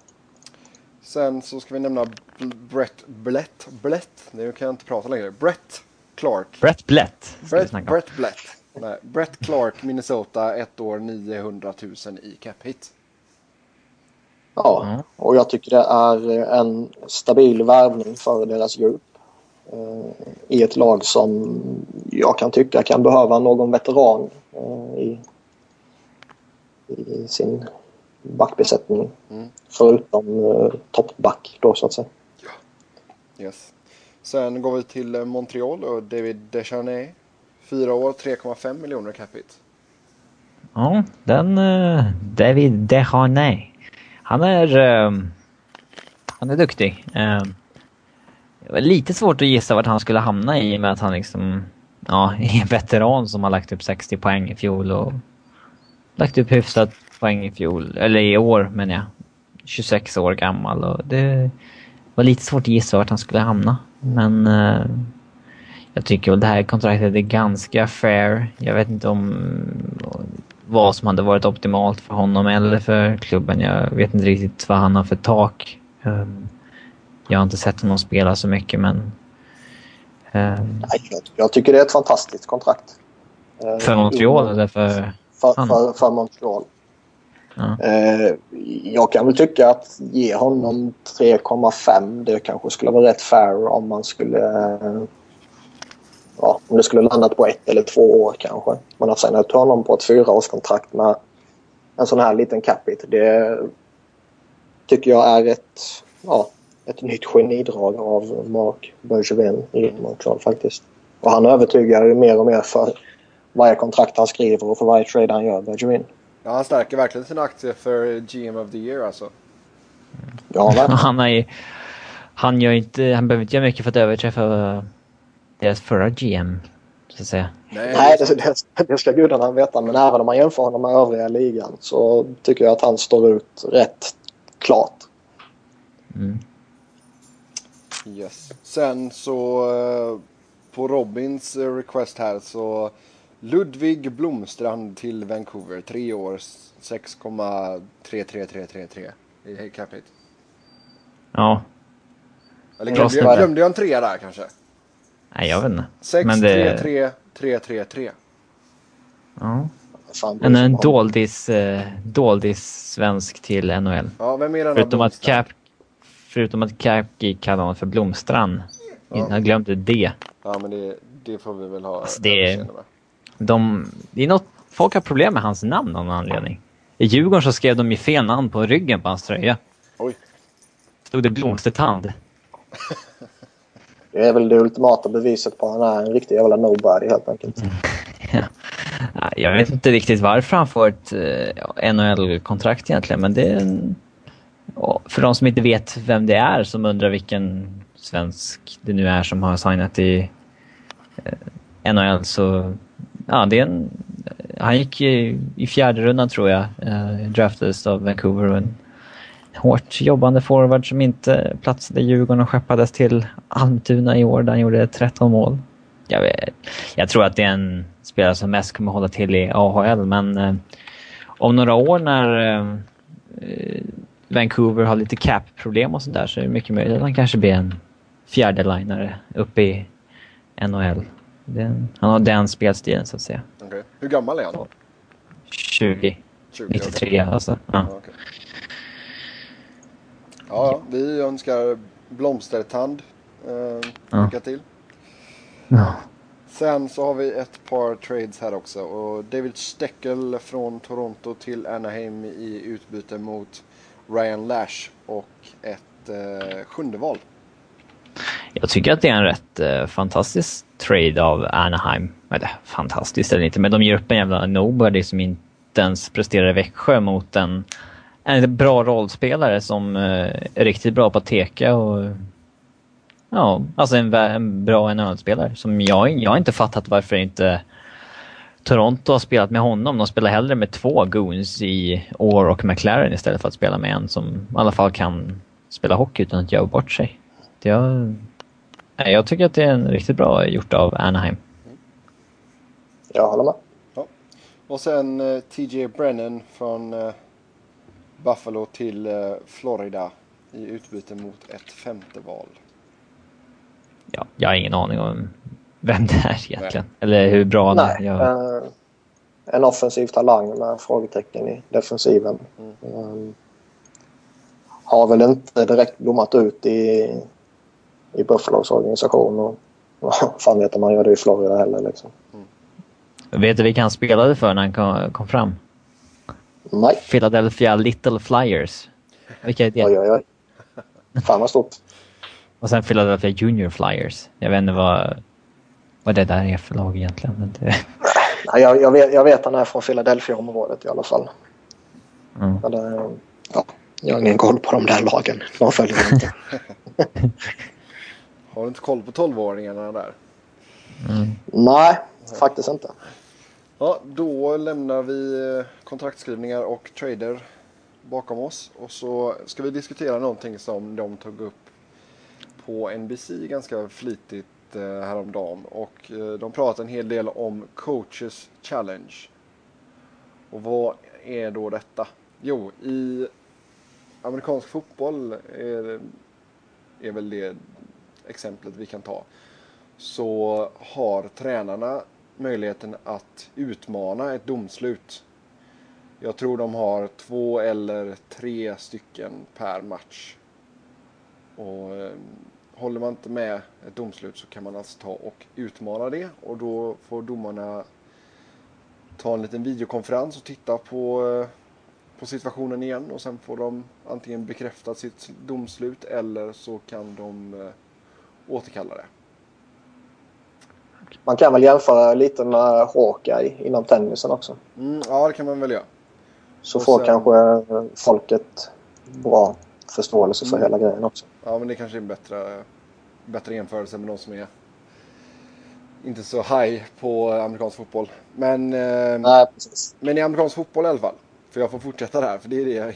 Sen så ska vi nämna Brett Blett. Blett? Nu kan jag inte prata längre. Brett Clark. Brett Blett Brett. Brett Blett. Nej, Brett Clark, Minnesota, ett år 900 000 i cap hit. Ja, och jag tycker det är en stabil värvning för deras djup. eh, i ett lag som jag kan tycka kan behöva någon veteran eh, i, i sin backbesättning. Mm. Förutom eh, toppback då så att säga. Yes. Sen går vi till eh, Montreal och David Deschanel. Fyra år, 3,5 miljoner capita. Ja, den... Uh, David Dejanay. Han är... Eh, han är duktig. Eh, det var lite svårt att gissa vart han skulle hamna i och med att han liksom... Ja, är en veteran som har lagt upp 60 poäng i fjol och lagt upp hyfsat poäng i fjol. Eller i år menar jag. 26 år gammal och det var lite svårt att gissa vart han skulle hamna. Men uh, jag tycker väl det här kontraktet är ganska fair. Jag vet inte om vad som hade varit optimalt för honom eller för klubben. Jag vet inte riktigt vad han har för tak. Um, jag har inte sett honom spela så mycket men... Um, jag tycker det är ett fantastiskt kontrakt. För Montreal eller för... För, för, för Montreal. Ja. Jag kan väl tycka att ge honom 3,5 det kanske skulle vara rätt fair om man skulle ja, om det skulle landat på ett eller två år kanske. Men att signa ut honom på ett fyraårskontrakt med en sån här liten capita det tycker jag är ett, ja, ett nytt genidrag av Mark Bergevin i Montreal faktiskt. Och han övertygar mer och mer för varje kontrakt han skriver och för varje trade han gör, Bergevin. Ja, han stärker verkligen sina aktier för GM of the year alltså. Ja, verkligen. han, är, han, gör inte, han behöver inte göra mycket för att överträffa deras förra GM, så att säga. Nej, det, det, det ska gudarna veta. Men även om man jämför honom med övriga ligan så tycker jag att han står ut rätt klart. Mm. Yes. Sen så uh, på Robins uh, request här så Ludvig Blomstrand till Vancouver. Tre år, 6,33333 i capita. Ja. Eller glömde, jag, glömde jag en trea där kanske? Nej, jag vet inte. 6, Men det... 3, 3, 3, 3, Ja. En, en doldis, eh, doldis svensk till NHL. Ja, vem är den förutom att, Cap, förutom att Cap kallade honom för Blomstrand. Ja. Jag glömde det. Ja, men det, det får vi väl ha alltså det, är, de, det är något, Folk har problem med hans namn av någon anledning. I Djurgården så skrev de ju fel namn på ryggen på hans tröja. Oj. Stod det Blomstertand. Det är väl det ultimata beviset på att han är en riktig jävla nobody helt enkelt. Mm. Ja. Jag vet inte riktigt varför han får ett eh, NHL-kontrakt egentligen, men det är en... För de som inte vet vem det är, som undrar vilken svensk det nu är som har signat i eh, NHL, så... Ja, det är en... Han gick i, i fjärde rundan tror jag, eh, draftades av Vancouver. Och en, hårt jobbande forward som inte platsade i Djurgården och skeppades till Almtuna i år där han gjorde 13 mål. Jag, vet, jag tror att det är en spelare som mest kommer hålla till i AHL, men eh, om några år när eh, Vancouver har lite cap-problem och sådär så är det mycket möjligt att han kanske blir en fjärde-linare uppe i NHL. Den, han har den spelstilen så att säga. Okay. Hur gammal är han? 20. 20 93 okay. alltså. Ja. Okay. Ja, vi önskar Blomstertand eh, ja. lycka till. Ja. Sen så har vi ett par trades här också. Och David Steckel från Toronto till Anaheim i utbyte mot Ryan Lash och ett eh, sjunde val. Jag tycker att det är en rätt eh, fantastisk trade av Anaheim. Eller fantastiskt eller inte, men de ger upp en jävla nobody som inte ens presterar i Växjö mot en en bra rollspelare som eh, är riktigt bra på att teka och ja, alltså en, en bra NHL-spelare som jag, jag har inte fattat varför inte Toronto har spelat med honom. De spelar hellre med två goons i Orr och McLaren istället för att spela med en som i alla fall kan spela hockey utan att göra bort sig. Jag, jag tycker att det är en riktigt bra gjort av Anaheim. Jag håller med. Ja. Och sen uh, eh, TJ Brennan från uh, Buffalo till eh, Florida i utbyte mot ett femte val. Ja, jag har ingen aning om vem det är egentligen. Nej. Eller hur bra Nej, han är. Jag... Uh, en offensiv talang med frågetecken i defensiven. Mm. Um, har väl inte direkt blommat ut i i Buffalos organisation. Och, vad fan vet om han gör det i Florida heller. Liksom. Vet du vilka han spelade för när han kom, kom fram? Nej. Philadelphia Little Flyers. Vilka är det? Oj, oj, oj. Fan vad stort. Och sen Philadelphia Junior Flyers. Jag vet inte vad, vad det där är för lag egentligen. Men det... Nej, jag, jag, vet, jag vet han är från Philadelphia-området i alla fall. Mm. Men det, ja, jag har ingen koll på de där lagen. De följer inte. Har du inte koll på 12-åringarna där? Mm. Nej, faktiskt inte. Ja, då lämnar vi eh, kontraktskrivningar och trader bakom oss. Och så ska vi diskutera någonting som de tog upp på NBC ganska flitigt eh, häromdagen. Och eh, de pratade en hel del om coaches challenge. Och vad är då detta? Jo, i amerikansk fotboll är, är väl det exemplet vi kan ta. Så har tränarna möjligheten att utmana ett domslut. Jag tror de har två eller tre stycken per match. Och eh, håller man inte med ett domslut så kan man alltså ta och utmana det och då får domarna ta en liten videokonferens och titta på, eh, på situationen igen och sen får de antingen bekräfta sitt domslut eller så kan de eh, återkalla det. Man kan väl jämföra lite med Hawkeye inom tennisen också. Mm, ja, det kan man väl göra. Så Och får sen- kanske folket bra förståelse för Mm. hela grejen också. Ja, men det kanske är en bättre, bättre jämförelse med de som är inte så high på amerikansk fotboll. Men, eh, Nej, men i amerikansk fotboll i alla fall. För jag får fortsätta där, för det är det jag,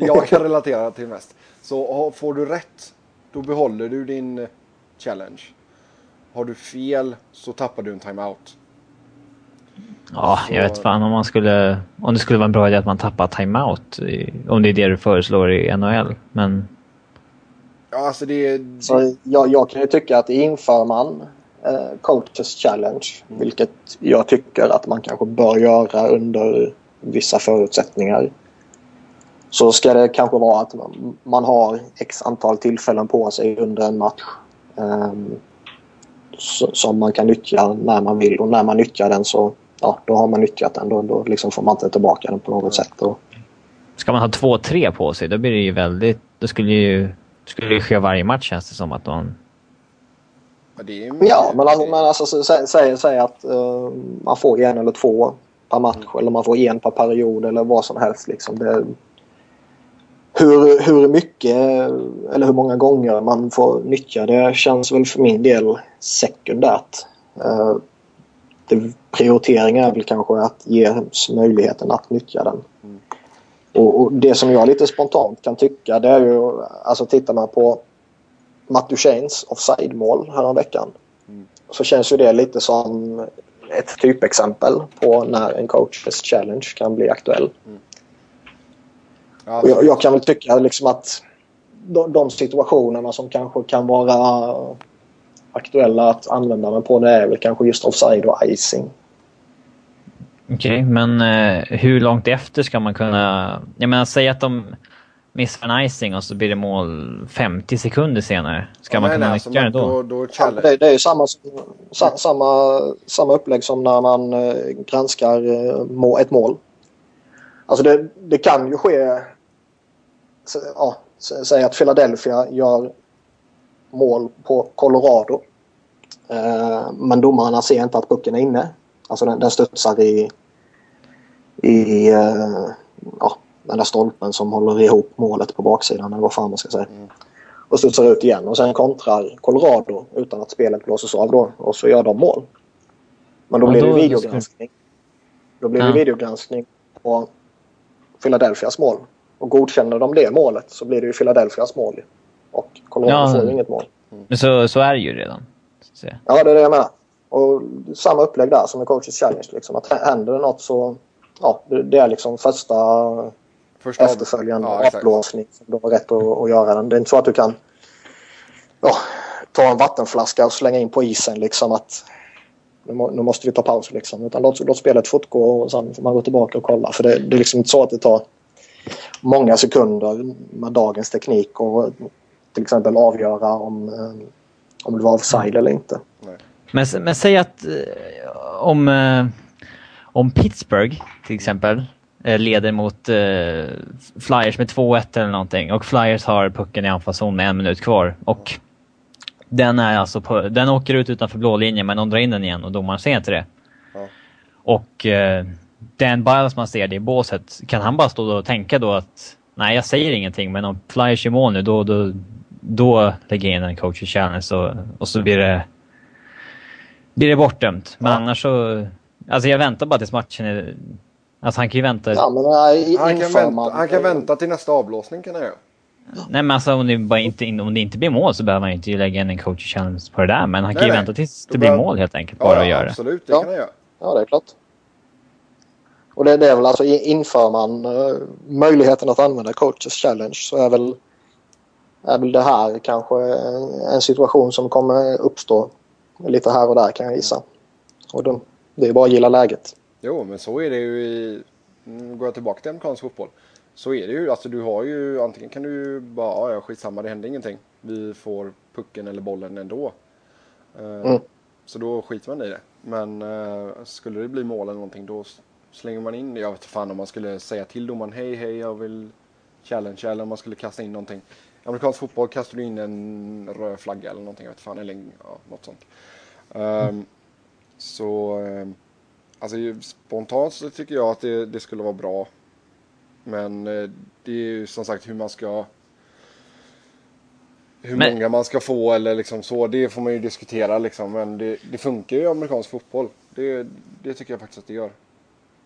jag kan relatera till mest. Så får du rätt, då behåller du din eh, challenge. Har du fel så tappar du en timeout. Ja, jag vet fan om man skulle... Om det skulle vara en bra idé att man tappar timeout. i- Om det är det du föreslår i NHL. Men... Ja, alltså det är... Så jag, jag kan ju tycka att inför man eh, coaches challenge, vilket jag tycker att man kanske bör göra under vissa förutsättningar. Så ska det kanske vara att man, har x antal tillfällen på sig under en match. så, som man kan nyttja när man vill och när man nyttjar den så ja, då har man nyttjat den. Då, då liksom får man inte tillbaka den på något sätt. Och, Ska man ha två, tre på sig, då blir det ju väldigt... Då skulle ju... Skulle det ske varje match känns det som att man... Ja, det är Ja, men alltså, men alltså så sä- säg, säg att eh, man får en eller två per match eller man får en per period eller vad som helst. Liksom. Det, hur, hur mycket eller hur många gånger man får nyttja det känns väl för min del sekundärt. Eh, det, prioriteringen är väl kanske att ge möjligheten att nyttja den. Mm. Och, och Det som jag lite spontant kan tycka det är ju, alltså tittar man på Matt Duchens offside-mål häromveckan Mm. så känns ju det lite som ett typexempel på när en coaches challenge kan bli aktuell. Ja, Och jag, jag kan väl tycka liksom att de, de situationerna som kanske kan vara aktuella att använda den på det är väl kanske just offside och icing. Okej, men eh, hur långt efter ska man kunna... Jag menar, säg att de missar en icing och så blir det mål 50 sekunder senare. Ska Ja, man nej, kunna nej, alltså, nyttja det då? Då, då Ja, det, det är ju samma, sa, samma, samma upplägg som när man eh, granskar eh, må, ett mål. Alltså det, det kan ju ske... Så, ja, sä- säg att Philadelphia gör mål på Colorado. Eh, men domarna ser inte att pucken är inne. Alltså den, den studsar i, i eh, ja, den där stolpen som håller ihop målet på baksidan eller vad fan man ska säga. Mm. Och studsar ut igen och sen kontrar Colorado utan att spelet blåses av då och så gör de mål. Men då Ja, blir det då- videogranskning. Då blir det Ja. videogranskning på Philadelphias mål. Och godkänner de det målet så blir det ju Philadelphias mål. Och Colorado Ja. får ju inget mål. Men så, så är det ju redan. Så att säga. Ja, det är det jag menar. Och samma upplägg där som i coaches challenge. Liksom. Att händer det något så ja, det, är liksom första Första efterföljande Ja, avblåsning som du har rätt att, att göra den. Det är inte så att du kan ja, ta en vattenflaska och slänga in på isen liksom att nu, må, nu måste vi ta paus liksom. Utan låt, låt spelet fortgå och sen får man gå tillbaka och kolla. För det, det är liksom inte så att det tar många sekunder med dagens teknik och till exempel avgöra om, eh, om det var offside eller inte. Men, men säg att eh, om, eh, om Pittsburgh till exempel leder mot Flyers med 2-1 eller någonting och Flyers har pucken i anfallszon med en minut kvar och den, är alltså på, den åker ut utanför blå linjen men de drar in den igen och domaren ser inte det. Ja. Och eh, Dan Biles man ser det i båset, kan han bara stå och tänka då att nej jag säger ingenting men om Flyers gör mål nu då, då, då lägger jag in en coach challenge och, och så blir det blir det bortdömt. Men Ja. annars så... Alltså jag väntar bara tills matchen är... Alltså han kan ju vänta... Ja, men nej, Han kan, vänta, han kan vänta till nästa avblåsning kan han göra. Nej men alltså om det, bara inte, om det inte blir mål så behöver man ju inte lägga in en coach challenge på det där. Men han kan Nej, ju nej. vänta tills det blir mål helt enkelt. Bara att göra det. absolut. Det Ja. kan han göra. Ja, det är klart. Och det, det är väl alltså inför man eh, möjligheten att använda coaches challenge så är väl, är väl det här kanske en, situation som kommer uppstå lite här och där kan jag gissa. Och då, det är bara att gilla läget. Jo, men så är det ju i... Nu går jag tillbaka till amerikansk fotboll. Så är det ju. Alltså du har ju... Antingen kan du bara... Ja, ja, skitsamma, det händer ingenting. Vi får pucken eller bollen ändå. Eh, Mm. Så då skiter man i det. Men eh, skulle det bli mål eller någonting då slänger man in... Jag vet fan om man skulle säga till domaren hej, hej, jag vill challenge eller om man skulle kasta in någonting. I amerikansk fotboll kastar du in en röd flagga eller någonting. Jag vet fan, eller ja, något sånt. Ehm, så... ehm, Alltså spontant så tycker jag att det, det skulle vara bra. Men eh, det är ju som sagt hur man ska... Hur Men- många man ska få eller liksom så. Det får man ju diskutera liksom. Men det, det funkar ju i amerikansk fotboll. Det, det tycker jag faktiskt att det gör.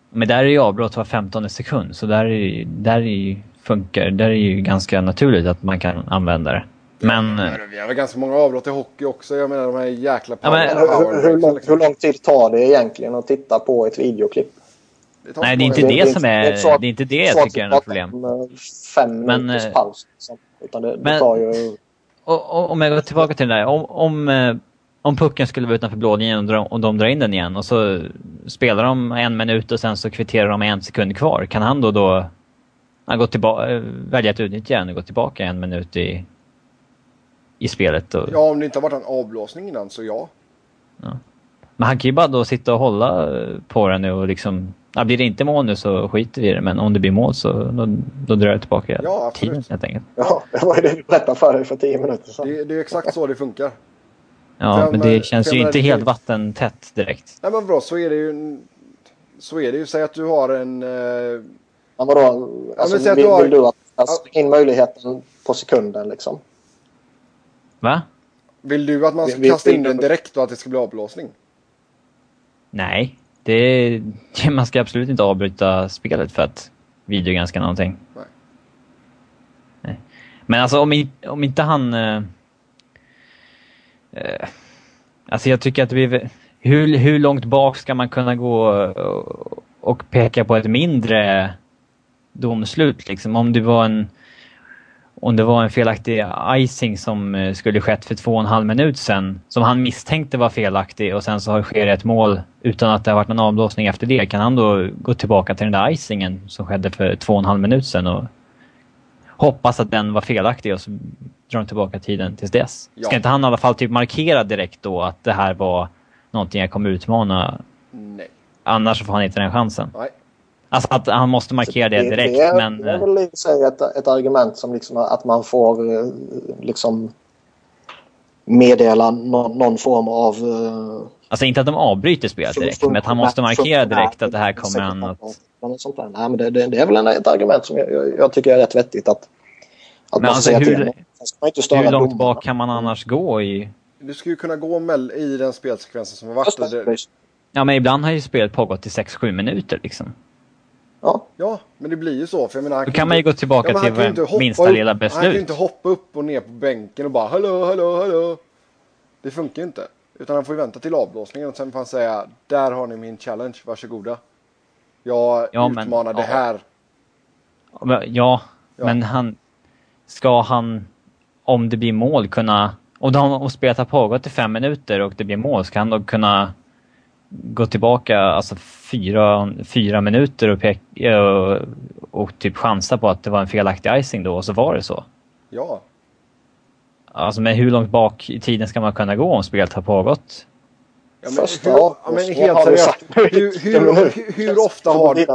Men där är ju avbrott var 15 sekund. Så där, är, ju- där är ju, funkar Där är ju ganska naturligt att man kan använda det. Men... Vi har väl ganska många avbrott i hockey också. Jag menar de här jäkla Ja, men- Hur, hur, lång, liksom. hur lång tid tar det egentligen att titta på ett videoklipp? tar Nej, det är inte det- det det- som det är så Det är inte det jag tycker är något problem. Fem Men, minuters eh, paus. Liksom. Utan det, det men- tar ju... Och, och, om jag går tillbaka till det där. Om, om, eh, om pucken skulle vara utanför blålinjen och, de drar in den igen och så spelar de en minut och sen så kvitterar de med en sekund kvar. Kan han då, då han gå tillbaka, eh, välja att utnyttja den och gå tillbaka en minut i, i spelet? Och, Ja, om det inte har varit en avblåsning innan så ja. Men han kan ju bara då sitta och hålla eh, på den nu och liksom... Ja, blir det inte mål nu så skiter vi i det, men om det blir mål så då, då drar jag tillbaka Ja, absolut. tiden helt enkelt. Ja, det var ju det vi berättade för dig för tio minuter sedan. Det, det är exakt så det funkar. Ja, Fem- men det känns ju inte helt vattentätt direkt. Nej men bra, så är det ju. Så är det ju. Säg att du har en... Eh, Men vadå? Alltså, men säg att vill, du har- vill du att jag slänger in möjligheten på sekunden liksom? Va? vill du att man ska Vi- vi- kasta in vi- den direkt och att det ska bli avblåsning? Nej, det, man ska absolut inte avbryta spelet för att videogranska någonting. Nej. Nej. Men alltså om, om inte han... Eh, alltså jag tycker att vi... Hur, hur långt bak ska man kunna gå och, och peka på ett mindre domslut liksom? Om det var en... Om det var en felaktig icing som eh, skulle skett för två och en halv minut sedan, som han misstänkte var felaktig och sen så har- sker det ett mål utan att det har varit någon avblåsning efter det. Kan han då gå tillbaka till den där icingen som skedde för två och en halv minut sedan och hoppas att den var felaktig och så drar de tillbaka tiden tills dess? Ska Ja. inte han i alla fall typ markera direkt då att det här var någonting jag kommer utmana? Nej. Annars får han inte den chansen. Nej. Alltså att han måste markera det direkt, det, är- men... Det är eh, väl i sig ett, ett argument som liksom att man får eh, liksom meddela någon, någon form av... eh, Alltså inte att de avbryter spelet direkt, men att han måste markera direkt att det här kommer han att... Nej, men det, det, det är väl en- ett argument som jag, jag, jag tycker är rätt vettigt att, att Men alltså, hur- man Hur långt bak kan man annars gå i... Du ska ju kunna gå mell- i den spelsekvensen som har varit. Det. Ja, men ibland har ju spelet pågått i 6-7 minuter liksom. Ja, ja, men det blir ju så. För jag menar, han Då kan man ju gå tillbaka han till hoppa minsta lilla Han kan ju beslut. inte hoppa upp och ner på bänken och bara hallå, hallå, hallå. Det funkar ju inte. Utan han får ju vänta till avblåsningen och sen får han säga där har ni min challenge, varsågoda. Jag Ja, men- utmanar det ja. här. Ja, Ja. men han... Ska han, om det blir mål, kunna... Om, de, om spelet har pågått i fem minuter och det blir mål, ska han då kunna gå tillbaka alltså fyra, fyra minuter och, pek, och, och typ chansa på att det var en felaktig icing då och så var det så? Ja. Alltså, men hur långt bak i tiden ska man kunna gå om spelet har pågått? Ja, men, Första hur, ja, men helt seriöst. Hur, hur, hur, hur ofta har du...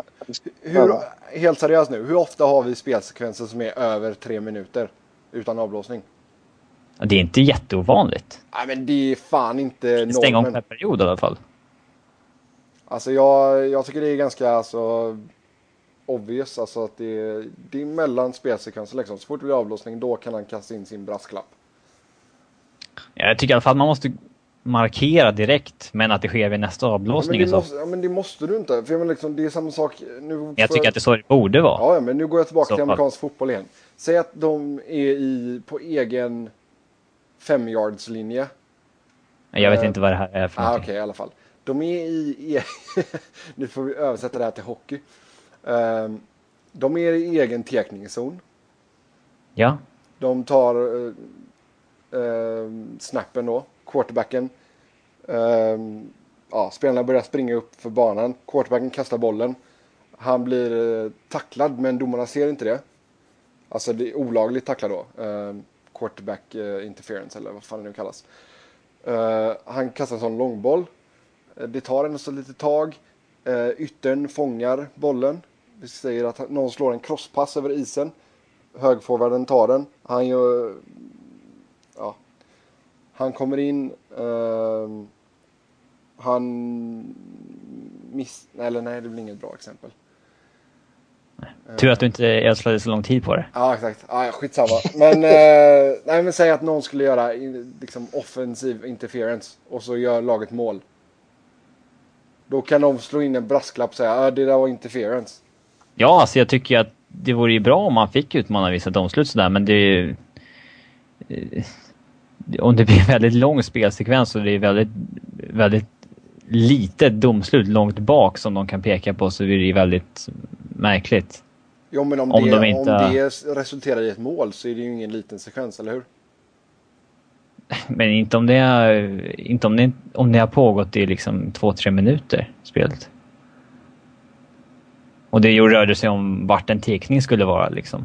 Hur, helt seriöst nu. Hur ofta har vi spelsekvenser som är över tre minuter utan avblåsning? Det är inte jätteovanligt. Nej men det är fan inte Stäng om per normen. period i alla fall. Alltså jag, jag tycker det är ganska alltså, obvious alltså att det är, det är mellan spelsekvenser liksom. Så fort det blir avblåsning då kan han kasta in sin brasklapp. Ja, Jag tycker i alla fall man måste markera direkt, men att det sker vid nästa Ja, men, avblåsning. det måste, ja, men det måste du inte. För jag menar, liksom, det är samma sak. Nu Jag tycker att det är så det borde vara. Ja, men nu går jag tillbaka Så till fall. amerikansk fotboll igen. Säg att de är i, på egen femyardslinje. Jag vet Eh, inte vad det här är för Ah, Okej, någonting. i alla fall. De är i... Nu får vi översätta det här till hockey. Ehm, de är i egen tekningszon. Ja. De tar uh, Ehm, snappen då, quarterbacken. Ehm, ja, spelarna börjar springa upp för banan. Quarterbacken kastar bollen. Han blir eh, tacklad men domarna ser inte det. Alltså det är olagligt tacklad då. Eh, quarterback eh, interference eller vad fan det nu kallas. Eh, han kastar en sån långboll. Eh, Det tar en så lite tag. Eh, yttern fångar bollen. Vi säger att någon slår en crosspass över isen. Högforwarden tar den. Han gör... Han kommer in. ehm, han... Miss... Eller nej, det blir inget bra exempel. Tur att du inte ödslade så lång tid på det. Ja, exakt. Ja, skitsamma. Men, eh, nej, men säg att någon skulle göra liksom, offensiv interference och så gör laget mål. Då kan de slå in en brasklapp och säga att det där var interference. Ja, alltså jag tycker att det vore ju bra om man fick utmana vissa domslut sådär, men det är ju... Om det blir en väldigt lång spelsekvens och det är väldigt, väldigt litet domslut långt bak som de kan peka på så blir det väldigt märkligt. Jo, men om, Om det, de inte- om det resulterar i ett mål så är det ju ingen liten sekvens, eller hur? Men inte om det, är- inte om det, om det har pågått i liksom två, tre minuter, spelet. Och det rörde sig om vart en tekning skulle vara liksom.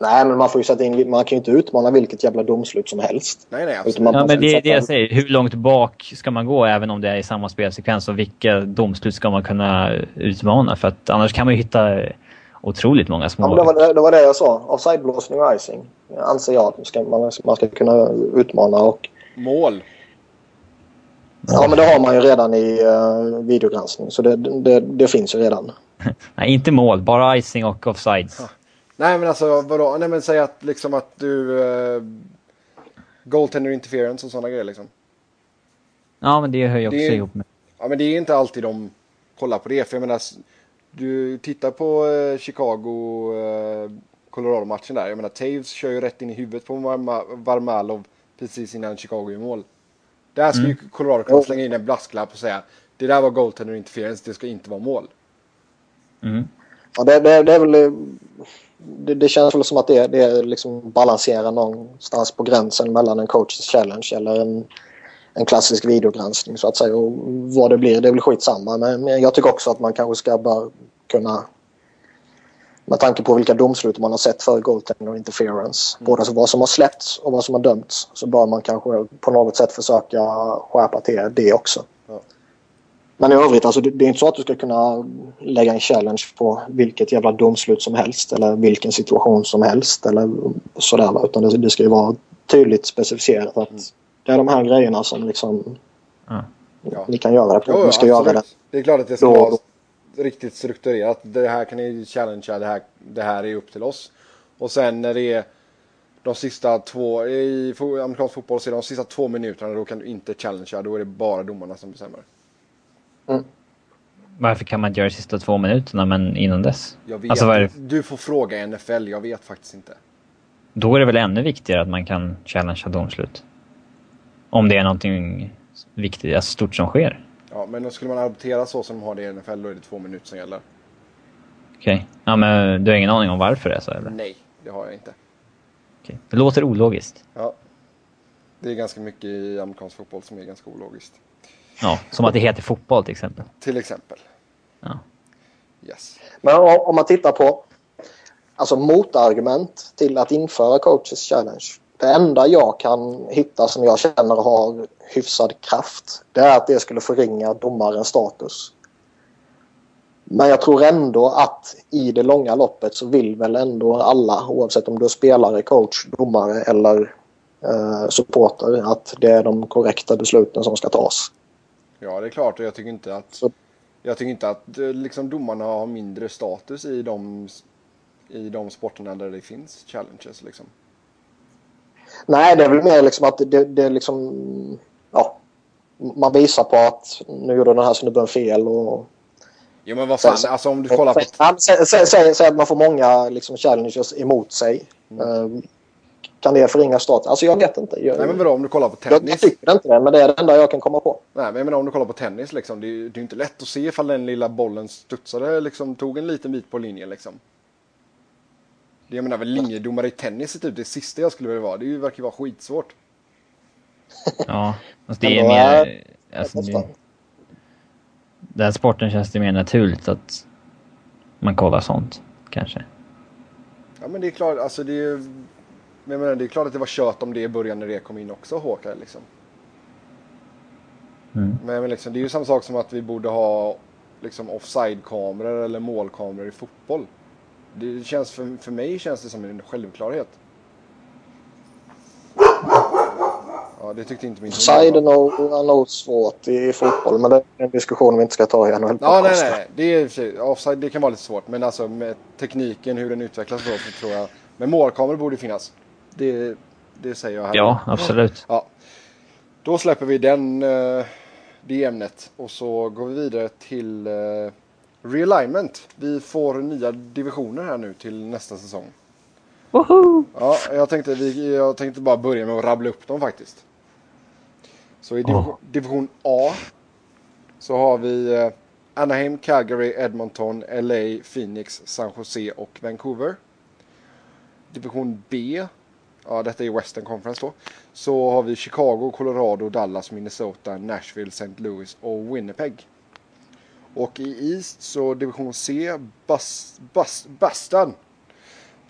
Nej, men man får ju sätta in... Man kan ju inte utmana vilket jävla domslut som helst. Nej, nej, Utan absolut. man Ja, men det är det jag säger. Hur långt bak ska man gå även om det är i samma spelsekvens och vilka domslut ska man kunna utmana? För att annars kan man ju hitta otroligt många Ja, små... men det, var det, det var det jag sa. Offsideblåsning och icing anser jag att ska, man, man ska kunna utmana. Och, Mål. ja, men det har man ju redan i uh, videogranskning. Så det, det, det finns ju redan. Nej, inte mål. Bara icing och offsides. Nej, men alltså vadå? Nej, men säg att liksom att du... Uh, goaltender interference och sådana grejer liksom. Ja, men det hör ju också är- ihop med... Ja, men det är inte alltid de kollar på det. För jag menar, du tittar på eh, Chicago eh, Colorado-matchen där. Jag menar, Taves kör ju rätt in i huvudet på Varma, Varmalov precis innan Chicago gör mål. Där ska ju Colorado kunna slänga in en brasklapp och säga det där var goaltender interference, det ska inte vara mål. Mm. Ja, det, det, det är väl... Det, det känns väl som att det, det liksom balanserar någonstans på gränsen mellan en coaches challenge eller en, en klassisk videogranskning så att säga. Och vad det blir, det är väl skitsamma. Men, jag tycker också att man kanske ska bara kunna med tanke på vilka domslut man har sett för goaltender och interference. Både alltså vad som har släppts och vad som har dömts. Så bör man kanske på något sätt försöka skärpa till det också. Men i övrigt, alltså, det, det är inte så att du ska kunna lägga en challenge på vilket jävla domslut som helst eller vilken situation som helst eller sådär. Utan det, det ska ju vara tydligt specificerat att det är de här grejerna som liksom Ja. Ja. ni kan göra det på. Jo, ni ska göra det. Det är klart att det ska Då- vara riktigt strukturerat. Det här kan ni challengea, det här, det här är upp till oss. Och sen när det är de sista två, i amerikansk fotboll så är de sista två minuterna då kan du inte challengea, då är det bara domarna som bestämmer. Varför kan man inte göra de sista två minuterna, men innan dess? Jag vet Alltså, det? Du får fråga NFL, jag vet faktiskt inte. Då är det väl ännu viktigare att man kan challengea domslut? Om det är någonting viktigt, alltså stort som sker. Ja, men då skulle man adoptera så som de har det i NFL, då är det två minuter som gäller. Okej. Ja, men du har ingen aning om varför det är så, eller? Nej, det har jag inte. Okej. Det låter ologiskt. Ja. Det är ganska mycket i amerikansk fotboll som är ganska ologiskt. Ja, som att det heter fotboll till exempel. Till exempel. Ja. Yes. Men om man tittar på alltså motargument till att införa coaches challenge. Det enda jag kan hitta som jag känner har hyfsad kraft det är att det skulle förringa domarens status. Men jag tror ändå att i det långa loppet så vill väl ändå alla oavsett om du är spelare, coach, domare eller eh, supporter att det är de korrekta besluten som ska tas. Ja, det är klart och jag tycker inte att Så- jag tycker inte att eh, liksom, domarna har mindre status i de, i de sporterna där det finns challenges. Liksom. Nej, det är väl mer liksom att det, det är liksom... Ja, man visar på att nu gjorde den här snubben fel och... Jo men vad fan, Så- så- alltså om du kollar på... Säg, att man får många liksom, challenges emot sig. Mm. Eh, Kan det förringa status? Alltså jag vet inte. Jag, Nej men vadå om du kollar på jag, jag tennis? tycker inte det, men det är det enda jag kan komma på. Nej men menar om du kollar på tennis liksom. Det är ju det är ju inte lätt att se ifall den lilla bollen studsade liksom, tog en liten bit på linjen liksom. Det jag menar väl linjedomare i tennis är typ det sista jag skulle vilja vara. Det är ju- verkar ju vara skitsvårt. Ja, alltså det är mer... Alltså, det, den sporten känns det mer naturligt att man kollar sånt, kanske. Ja men det är klart, alltså det är ju... men Jag menar, det är klart att det var kört om det i början när det kom in också, Håkan. Liksom. Mm. Men, men liksom, det är ju samma sak som att vi borde ha liksom, offside-kameror eller målkameror i fotboll. Det känns för, för mig känns det som en självklarhet. Ja, det tyckte inte min Offside är nog, är nog svårt i fotboll, men det är en diskussion vi inte ska ta i NHL. Ja, nej, nej, nej. Det, är, och offside, det kan vara lite svårt. Men alltså med tekniken, hur den utvecklas så, så tror jag... Men målkameror borde finnas. Det, det säger jag här. Ja, absolut. Ja. Då släpper vi den, eh, det ämnet och så går vi vidare till eh, realignment. Vi får nya divisioner här nu till nästa säsong. Woho! Ja, jag tänkte, vi, jag tänkte bara börja med att rabbla upp dem faktiskt. Så i division, Åh. division A så har vi eh, Anaheim, Calgary, Edmonton, LA, Phoenix, San Jose och Vancouver. Division B, ja detta är Western Conference då. Så har vi Chicago, Colorado, Dallas, Minnesota, Nashville, St. Louis och Winnipeg. Och i East så division C, Bus, Boston.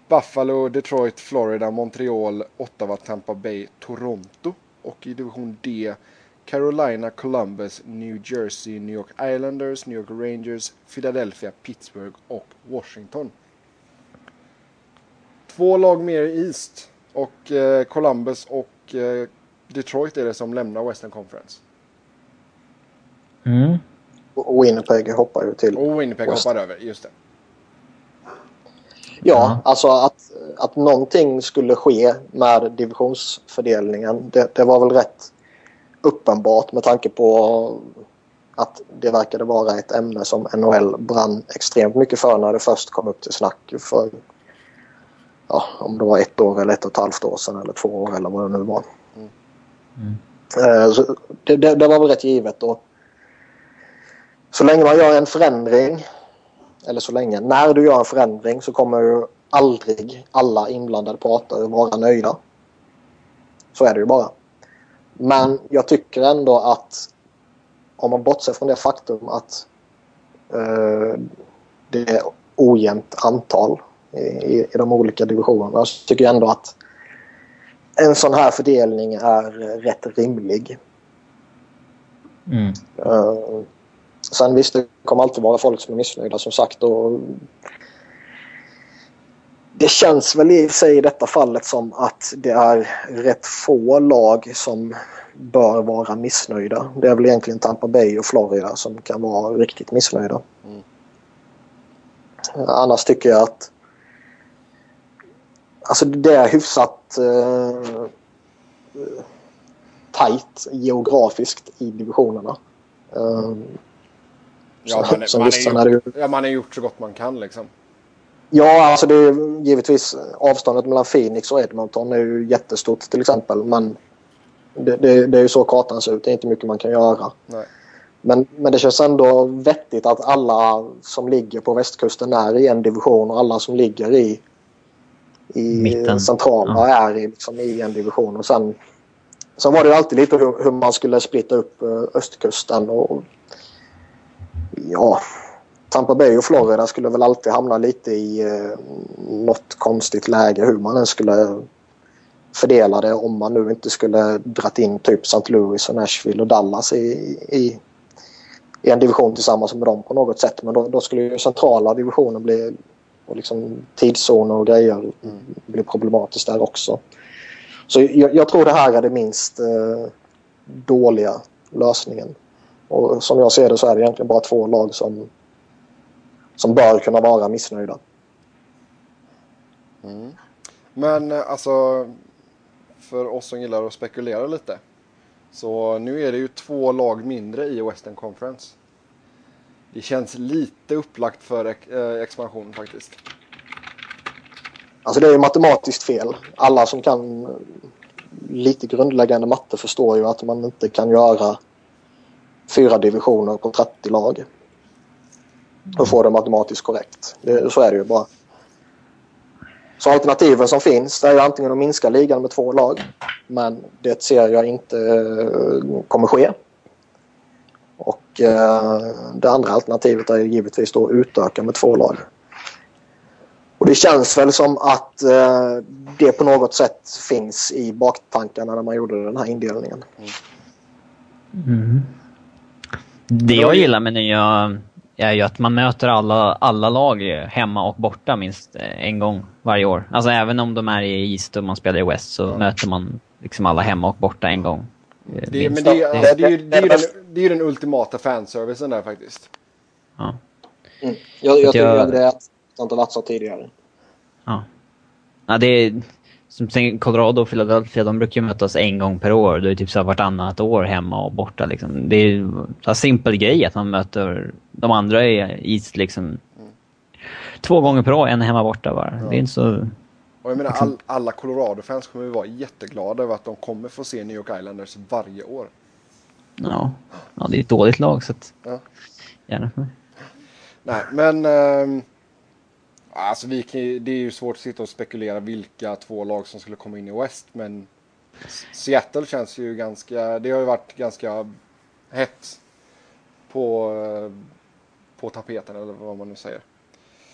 Buffalo, Detroit, Florida, Montreal, Ottawa, Tampa Bay, Toronto. Och i division D Carolina, Columbus, New Jersey, New York Islanders, New York Rangers, Philadelphia, Pittsburgh och Washington. Två lag mer i East och eh, Columbus och eh, Detroit är det som lämnar Western Conference. Mm. Och Winnipeg hoppar ju till. Och Winnipeg West. hoppar över, just det. Ja, Ja. alltså att, att någonting skulle ske med divisionsfördelningen. Det, det var väl rätt uppenbart med tanke på att det verkade vara ett ämne som NHL brann extremt mycket för när det först kom upp till snack för ja, om det var ett år eller ett och ett halvt år sedan eller två år eller vad det nu var. Mm. Eh, så det, det, det var väl rätt givet. Och så länge man gör en förändring eller så länge, när du gör en förändring så kommer ju aldrig alla inblandade parter vara nöjda. Så är det ju bara. Men jag tycker ändå att om man bortser från det faktum att eh, det är ojämnt antal i, i, de olika divisionerna så tycker jag ändå att en sån här fördelning är rätt rimlig. Mm. Uh, sen visst, det kommer alltid vara folk som är missnöjda som sagt. Och det känns väl i sig i detta fallet som att det är rätt få lag som bör vara missnöjda. Det är väl egentligen Tampa Bay och Florida som kan vara riktigt missnöjda. Mm. Annars tycker jag att Alltså det är hyfsat uh, tajt geografiskt i divisionerna. Um, Ja, Så- man, är när gjort, ja, man har gjort så gott man kan liksom. Ja, alltså det är givetvis avståndet mellan Phoenix och Edmonton är ju jättestort till exempel. Men det, det, det är ju så kartan ser ut. Det är inte mycket man kan göra. Nej. Men, men det känns ändå vettigt att alla som ligger på västkusten är i en division och alla som ligger i, i Mitten. centrala Ja. är i, liksom, i en division. Och sen, sen var det ju alltid lite hur, hur man skulle splitta upp eh, östkusten. Och, ja, Tampa Bay och Florida skulle väl alltid hamna lite i eh, något konstigt läge hur man än skulle fördela det om man nu inte skulle dratt in typ St. Louis och Nashville och Dallas i, i, i en division tillsammans med dem på något sätt. Men då, då skulle ju centrala divisionen bli och liksom tidszoner och grejer mm. bli problematiskt där också. Så jag, jag, tror det här är det minst eh, dåliga lösningen. Och som jag ser det så är det egentligen bara två lag som, som bör kunna vara missnöjda. Mm. Men eh, alltså för oss som gillar att spekulera lite. Så nu är det ju två lag mindre i Western Conference. Det känns lite upplagt för eh, expansion faktiskt. Alltså det är ju matematiskt fel. Alla som kan eh, lite grundläggande matte förstår ju att man inte kan göra fyra divisioner på 30 lag. Och få det matematiskt korrekt. Det, så är det ju bara. Så alternativen som finns det är ju antingen att minska ligan med två lag. Men det ser jag inte eh, kommer ske. Och uh, det andra alternativet är ju givetvis då att utöka med två lag. Och det känns väl som att uh, det på något sätt finns i baktankarna när man gjorde den här indelningen. Mm. Det jag gillar med nya är ju att man möter alla, alla lag hemma och borta minst en gång varje år. Alltså även om de är i East och man spelar i West så mm. möter man liksom alla hemma och borta en gång. Det, är ju, den, ultimata fanservicen där faktiskt. Ja. Mm. Jag, jag tycker jag... det att det inte varit så tidigare. Ja. ja det är, som Colorado och Philadelphia, de brukar ju mötas en gång per år. Det är typ så vartannat år hemma och borta. Liksom. Det är en simpel grej att man möter de andra i East liksom. Mm. Två gånger per år, en hemma borta bara. Ja. Det är inte så... Och jag menar, all, alla Colorado-fans kommer ju vara jätteglada över att de kommer få se New York Islanders varje år. Ja, ja det är ett dåligt lag så att... Ja. Gärna för mig. Nej, men... Ähm, alltså vi kan, det är ju svårt att sitta och spekulera vilka två lag som skulle komma in i West, men Seattle känns ju ganska... Det har ju varit ganska hett på, på tapeten, eller vad man nu säger.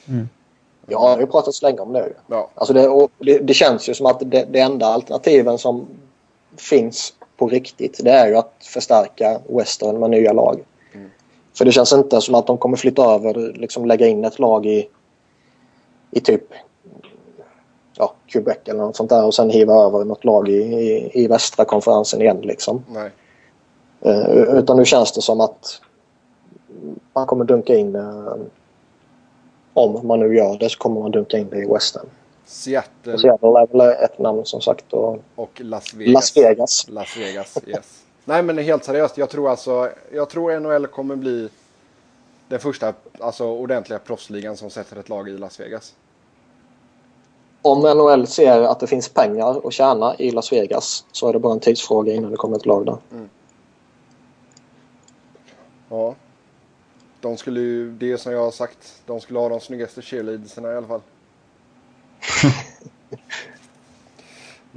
Mm. Ja, det har ju pratats länge om det. Ja. Alltså det, det, det, känns ju som att det, det enda alternativen som finns på riktigt det är ju att förstärka Western med nya lag. Mm. För det känns inte som att de kommer flytta över, liksom lägga in ett lag i, i typ ja, Quebec eller något sånt där och sen hiva över något lag i, i, i västra konferensen igen. Liksom. Nej. Uh, utan nu känns det som att man kommer dunka in uh, om man nu gör det så kommer man dunka in det i Western. Seattle. Seattle är väl ett namn som sagt. Och, och Las Vegas. Las Vegas. Las Vegas, yes. Nej men helt seriöst, jag tror alltså, jag tror NHL kommer bli den första alltså, ordentliga proffsligan som sätter ett lag i Las Vegas. Om NHL ser att det finns pengar att tjäna i Las Vegas så är det bara en tidsfråga innan det kommer ett lag där. Mm. Ja. De skulle ju, det som jag har sagt, de skulle ha de snyggaste cheerleadersarna i alla fall.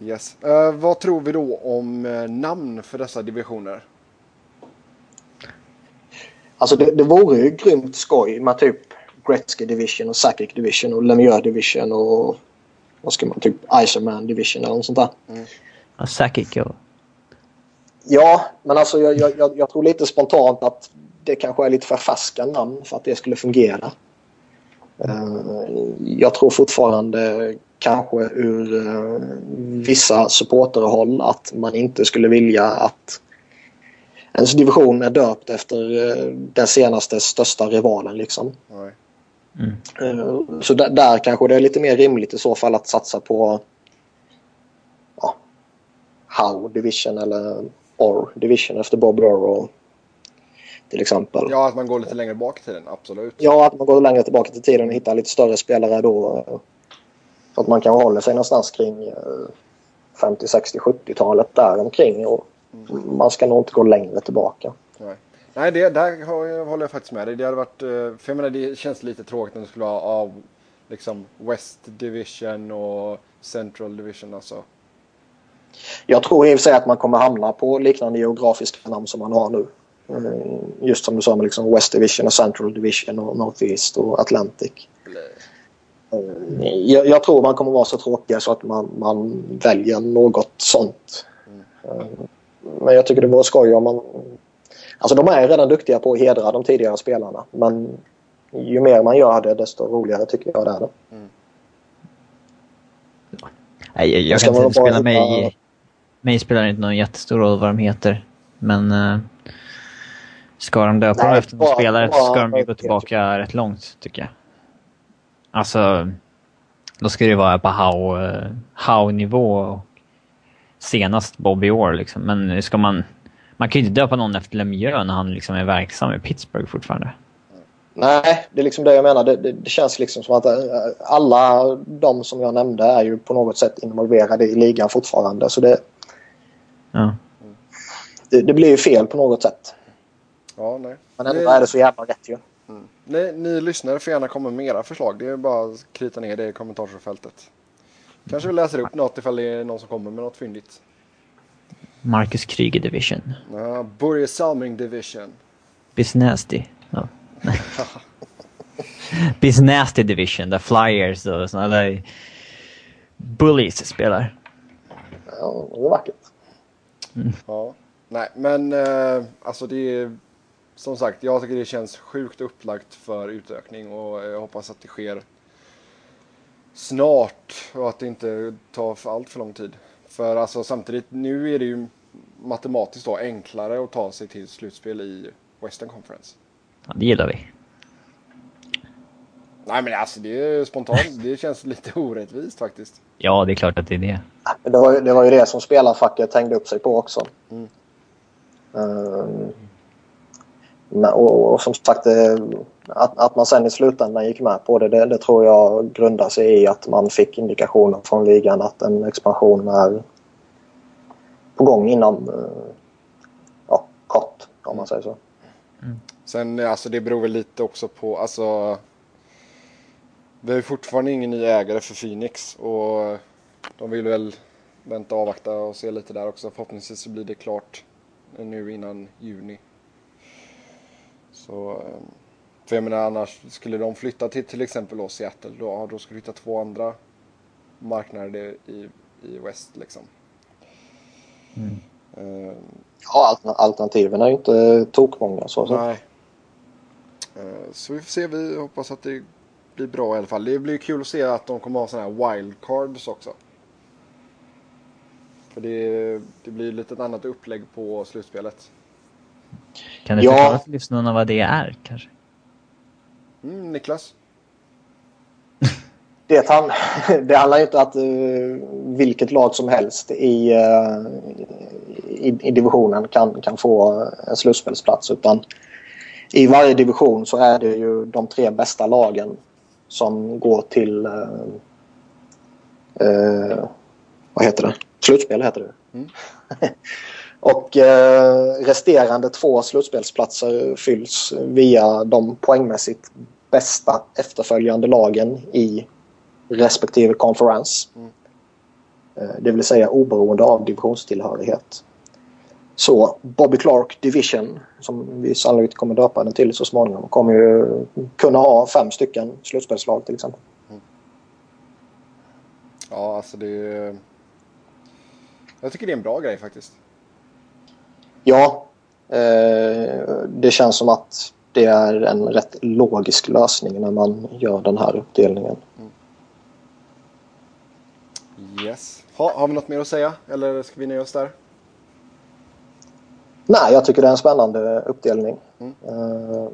yes. Uh, vad tror vi då om uh, namn för dessa divisioner? Alltså det, det vore ju grymt skoj med typ Gretzky Division och Sakic Division och Lemieux Division och vad ska man typ Iserman Division eller något sånt där. Mm. Ja, Sakic ja. Ja, men alltså jag, jag, jag tror lite spontant att det kanske är lite för färska namn för att det skulle fungera. Eh, jag tror fortfarande kanske ur eh, vissa supporterhåll att man inte skulle vilja att ens division är döpt efter eh, den senaste största rivalen. Liksom. Mm. Så där, där, kanske det är lite mer rimligt i så fall att satsa på ja, How Division eller Or Division efter Bob Burrow till exempel. Ja, att man går lite längre bak i tiden, absolut. Ja, att man går längre tillbaka till tiden och hittar lite större spelare då. Så att man kan hålla sig någonstans kring 50, 60, 70-talet där omkring. Och mm. Man ska nog inte gå längre tillbaka. Nej, Nej det, där håller jag faktiskt med dig. Det hade varit, eh, för jag menar, det känns lite tråkigt när det skulle vara av liksom West Division och Central Division. Alltså. Jag tror i och för sig att man kommer hamna på liknande geografiska namn som man har nu. Eh, just som du sa med liksom West Division och Central Division och North East och Atlantic. Eh, jag, jag, tror man kommer vara så tråkiga så att man, man väljer något sånt. Mm. Men jag tycker det vore skoj om man... Alltså de är redan duktiga på att hedra de tidigare spelarna men ju mer man gör det desto roligare tycker jag det är. Mm. Nej, jag, jag kan inte spela mig... Mig spelar inte någon jättestor roll vad de heter. Men uh, ska de döpa dem efter någon spelare så ska de ju gå tillbaka rätt långt, tycker jag. Alltså, då ska det vara på how-nivå uh, senast Bobby Orr liksom. Men ska man... Man kan ju inte döpa någon efter Lemieux när han liksom är verksam i Pittsburgh fortfarande. Nej, det är liksom det jag menar. Det, det, det, känns liksom som att eh, alla de som jag nämnde är ju på något sätt involverade i ligan fortfarande. Så det, ja. det, det blir ju fel på något sätt. Ja, nej. Men ändå är det så jävla rätt ju. Mm. Ni, ni lyssnare får gärna komma med era förslag. Det är bara att krita ner det i kommentarsfältet. Kanske vi läser upp något ifall det är någon som kommer med något fyndigt. Marcus Kryger Division. Ja, Börje Salming Division. Bisnasty. Ja. Bisnasty Division, där Flyers och sådana där Bullies spelar. Ja, det är vackert. Mm. Ja. Nej, men eh, alltså det är som sagt, jag tycker det känns sjukt upplagt för utökning och jag hoppas att det sker snart och att det inte tar för allt för lång tid. För alltså samtidigt, nu är det ju matematiskt då enklare att ta sig till slutspel i Western Conference. Ja, det gillar vi. Nej men alltså det är spontant, det känns lite orättvist faktiskt. Ja, det är klart att det är det. Det var, det var ju det som spelarfacket hängde upp sig på också. Mm. Um, och, och, som sagt, att, att man sen i slutändan gick med på det, det, det, tror jag grundar sig i att man fick indikationer från ligan att en expansion är på gång inom eh, ja, kort, om man säger så. Mm. Sen alltså det beror väl lite också på, alltså vi har fortfarande ingen ny ägare för Phoenix och de vill väl vänta och avvakta och se lite där också. Förhoppningsvis så blir det klart nu innan juni. Så, ehm, för jag menar annars, skulle de flytta till till exempel då Seattle, då, då skulle du hitta två andra marknader i, i West liksom. Mm. Uh, ja, alternativen är ju inte tokmånga så. så. Nej. Uh, så vi får se, vi hoppas att det blir bra i alla fall. Det blir kul att se att de kommer ha sådana här wildcards också. För det, det blir lite ett annat upplägg på slutspelet. Kan du ja. förklara för lyssnarna vad det är kanske? Mm, Niklas? det, han, det handlar inte om att uh, vilket lag som helst i, uh, i, i, divisionen kan, kan få en slutspelsplats utan i varje division så är det ju de tre bästa lagen som går till uh, vad heter det? Slutspel heter det. Mm. Och eh, resterande två slutspelsplatser fylls via de poängmässigt bästa efterföljande lagen i respektive konferens. Mm. Eh, det vill säga oberoende av divisionstillhörighet. Så Bobby Clark Division, som vi sannolikt kommer döpa den till så småningom, kommer ju kunna ha fem stycken slutspelslag till exempel. Mm. Ja, alltså det är... Jag tycker det är en bra grej faktiskt. Ja, eh, det känns som att det är en rätt logisk lösning när man gör den här uppdelningen. Yes. Ha, har vi något mer att säga eller ska vi nöja oss där? Nej, jag tycker det är en spännande uppdelning. Mm. Eh,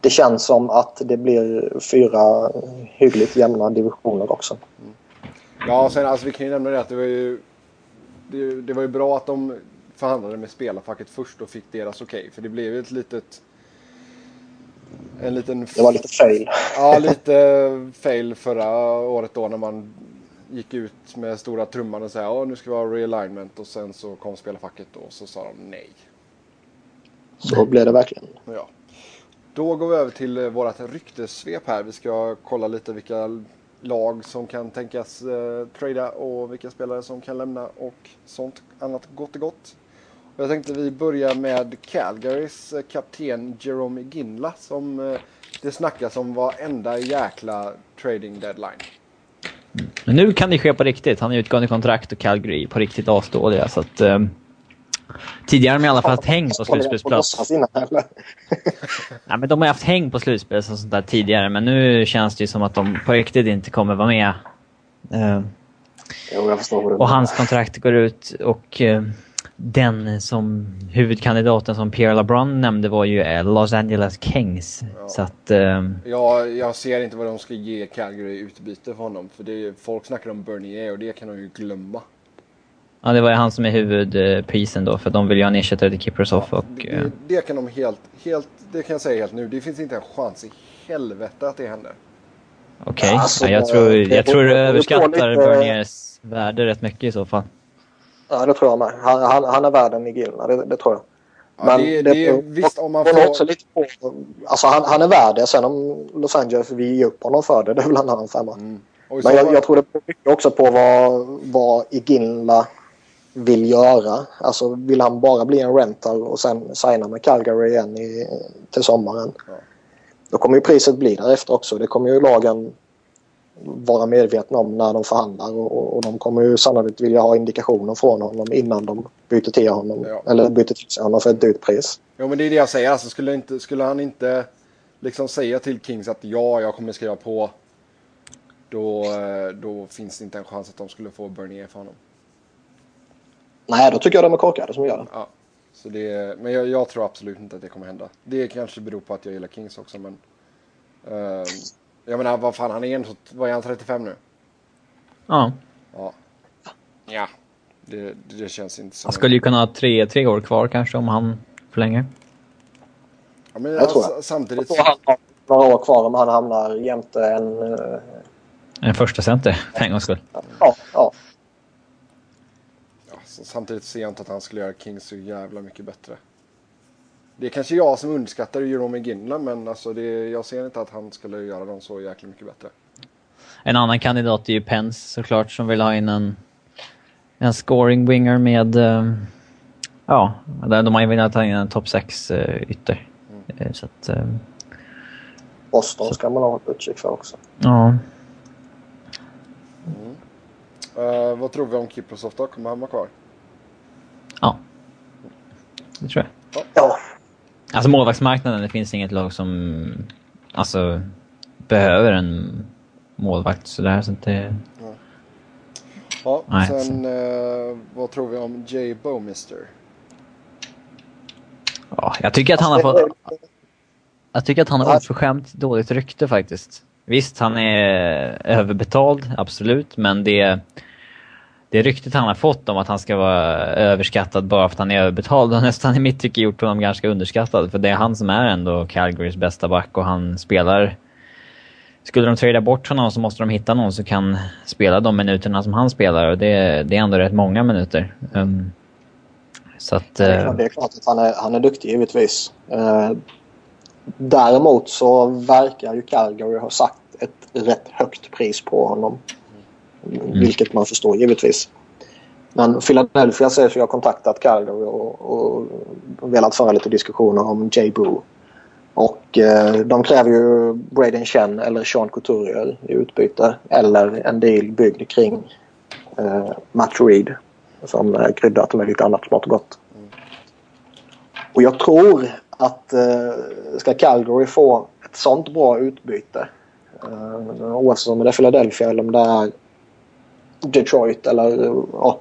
det känns som att det blir fyra hyggligt jämna divisioner också. Mm. Ja, sen alltså vi kan ju nämna det att det var ju det, det var ju bra att de förhandlade med spelarfacket först och fick deras okej. Okay, för det blev ju ett litet... En liten... Det var lite fail. Ja, lite fail förra året då när man gick ut med stora trumman och sa ja nu ska vi ha realignment och sen så kom spelarfacket och så sa de nej. Så blev det verkligen. Ja. Då går vi över till vårt ryktessvep här. Vi ska kolla lite vilka lag som kan tänkas eh, trada och vilka spelare som kan lämna och sånt annat gott och gott. Jag tänkte vi börjar med Calgarys eh, kapten Jerome Ginla som eh, det snackas om varenda jäkla trading deadline. Men nu kan det ske på riktigt. Han är utgående kontrakt och Calgary på riktigt asdåliga. Så att, eh, tidigare har de i alla fall haft häng på slutspelsplats. Nej, men de har haft häng på slutspel och sånt där tidigare, men nu känns det ju som att de på riktigt inte kommer vara med. Eh, jo, jag förstår och hans kontrakt går ut och eh, den som huvudkandidaten som Pierre LeBron nämnde var ju eh, Los Angeles Kings. Ja. Så att, eh, ja, jag ser inte vad de ska ge Calgary i utbyte för honom. För det är, folk snackar om Bernier och det kan de ju glömma. Ja, det var ju han som är huvudprisen då, för de vill ju ha en ersättare till Kiprasov ja, och... Det, det, det, kan de helt, helt, det kan jag säga helt nu. Det finns inte en chans i helvete att det händer. Okej, okay. ja, alltså, jag tror, jag tror du överskattar lite... Berniers värde rätt mycket i så fall. Ja, det tror jag med. Han, han, han är värd en Gilna, det, det tror jag. Men ja, det, det, det visst om man får... Också lite på, alltså han, han är värd det. Sen om Los Angeles vill ge upp honom för det, det är väl en annan femma. Mm. Men jag, jag, tror det beror mycket också på vad, vad Iginla vill göra. Alltså vill han bara bli en rental och sen signa med Calgary igen i, till sommaren. Ja. Då kommer ju priset bli därefter också. Det kommer ju lagen vara medvetna om när de förhandlar och, och de kommer ju sannolikt vilja ha indikationer från honom innan de byter till honom. Ja. Eller byter till sig honom för ett dyrt pris. Jo men det är det jag säger. Alltså, skulle, inte, skulle han inte liksom säga till Kings att ja, jag kommer skriva på. Då, eh, då finns det inte en chans att de skulle få Bernier för honom. Nej, då tycker jag de är korkade som gör det. Ja. Så det men jag, jag, tror absolut inte att det kommer hända. Det kanske beror på att jag gillar Kings också men... Uh, jag menar vad fan, han är en, vad är han 35 nu? Ja. Ja. Ja. Det, det känns inte som... Han skulle ju kunna ha tre, tre år kvar kanske om han förlänger. Ja, men jag tror alltså, samtidigt... Jag tror han har några år kvar om han hamnar jämte en... Uh... En första center för en gångs skull. Ja, ja. Samtidigt ser jag inte att han skulle göra Kings så jävla mycket bättre. Det är kanske jag som underskattar Jerome Ginla men alltså det, jag ser inte att han skulle göra dem så jäkla mycket bättre. En annan kandidat är ju Pence såklart som vill ha in en, en scoring winger med... Uh, ja, de har ju velat ha in en topp 6 uh, eh, ytter. Mm. Eh, så att, Boston så. ska man ha ett utkik för också. Ja. Mm. Uh, vad tror vi om Kiprosov då? Kommer han vara kvar? Ja. Det tror jag. Ja. Alltså målvaktsmarknaden, det finns inget lag som alltså, behöver en målvakt sådär. Så det... Ja, ja Nej, sen eh, vad tror vi om Jay Bowmister? Ja, jag tycker att han har fått... Jag tycker att han har oförskämt dåligt rykte faktiskt. Visst, han är överbetald, absolut, men det det ryktet han har fått om att han ska vara överskattad bara för att han är överbetald har nästan i mitt tycke gjort honom ganska underskattad. För det är han som är ändå Calgarys bästa back och han spelar... Skulle de trada bort honom så måste de hitta någon som kan spela de minuterna som han spelar och det, det är ändå rätt många minuter. Um, så att... det, är klart, det är klart att han är, han är duktig givetvis. Uh, däremot så verkar ju Calgary ha sagt ett rätt högt pris på honom. Mm. Vilket man förstår givetvis. Men Philadelphia säger sig ha kontaktat Calgary och, och, velat föra lite diskussioner om Jay Boo. Och eh, de kräver ju Braden Chen eller Sean Couturier i utbyte. Eller en deal byggd kring eh, Matt Reed. Som eh, kryddat med lite annat smått och gott. Och jag tror att eh, ska Calgary få ett sånt bra utbyte eh, oavsett om det är Philadelphia eller om det är Detroit eller ja,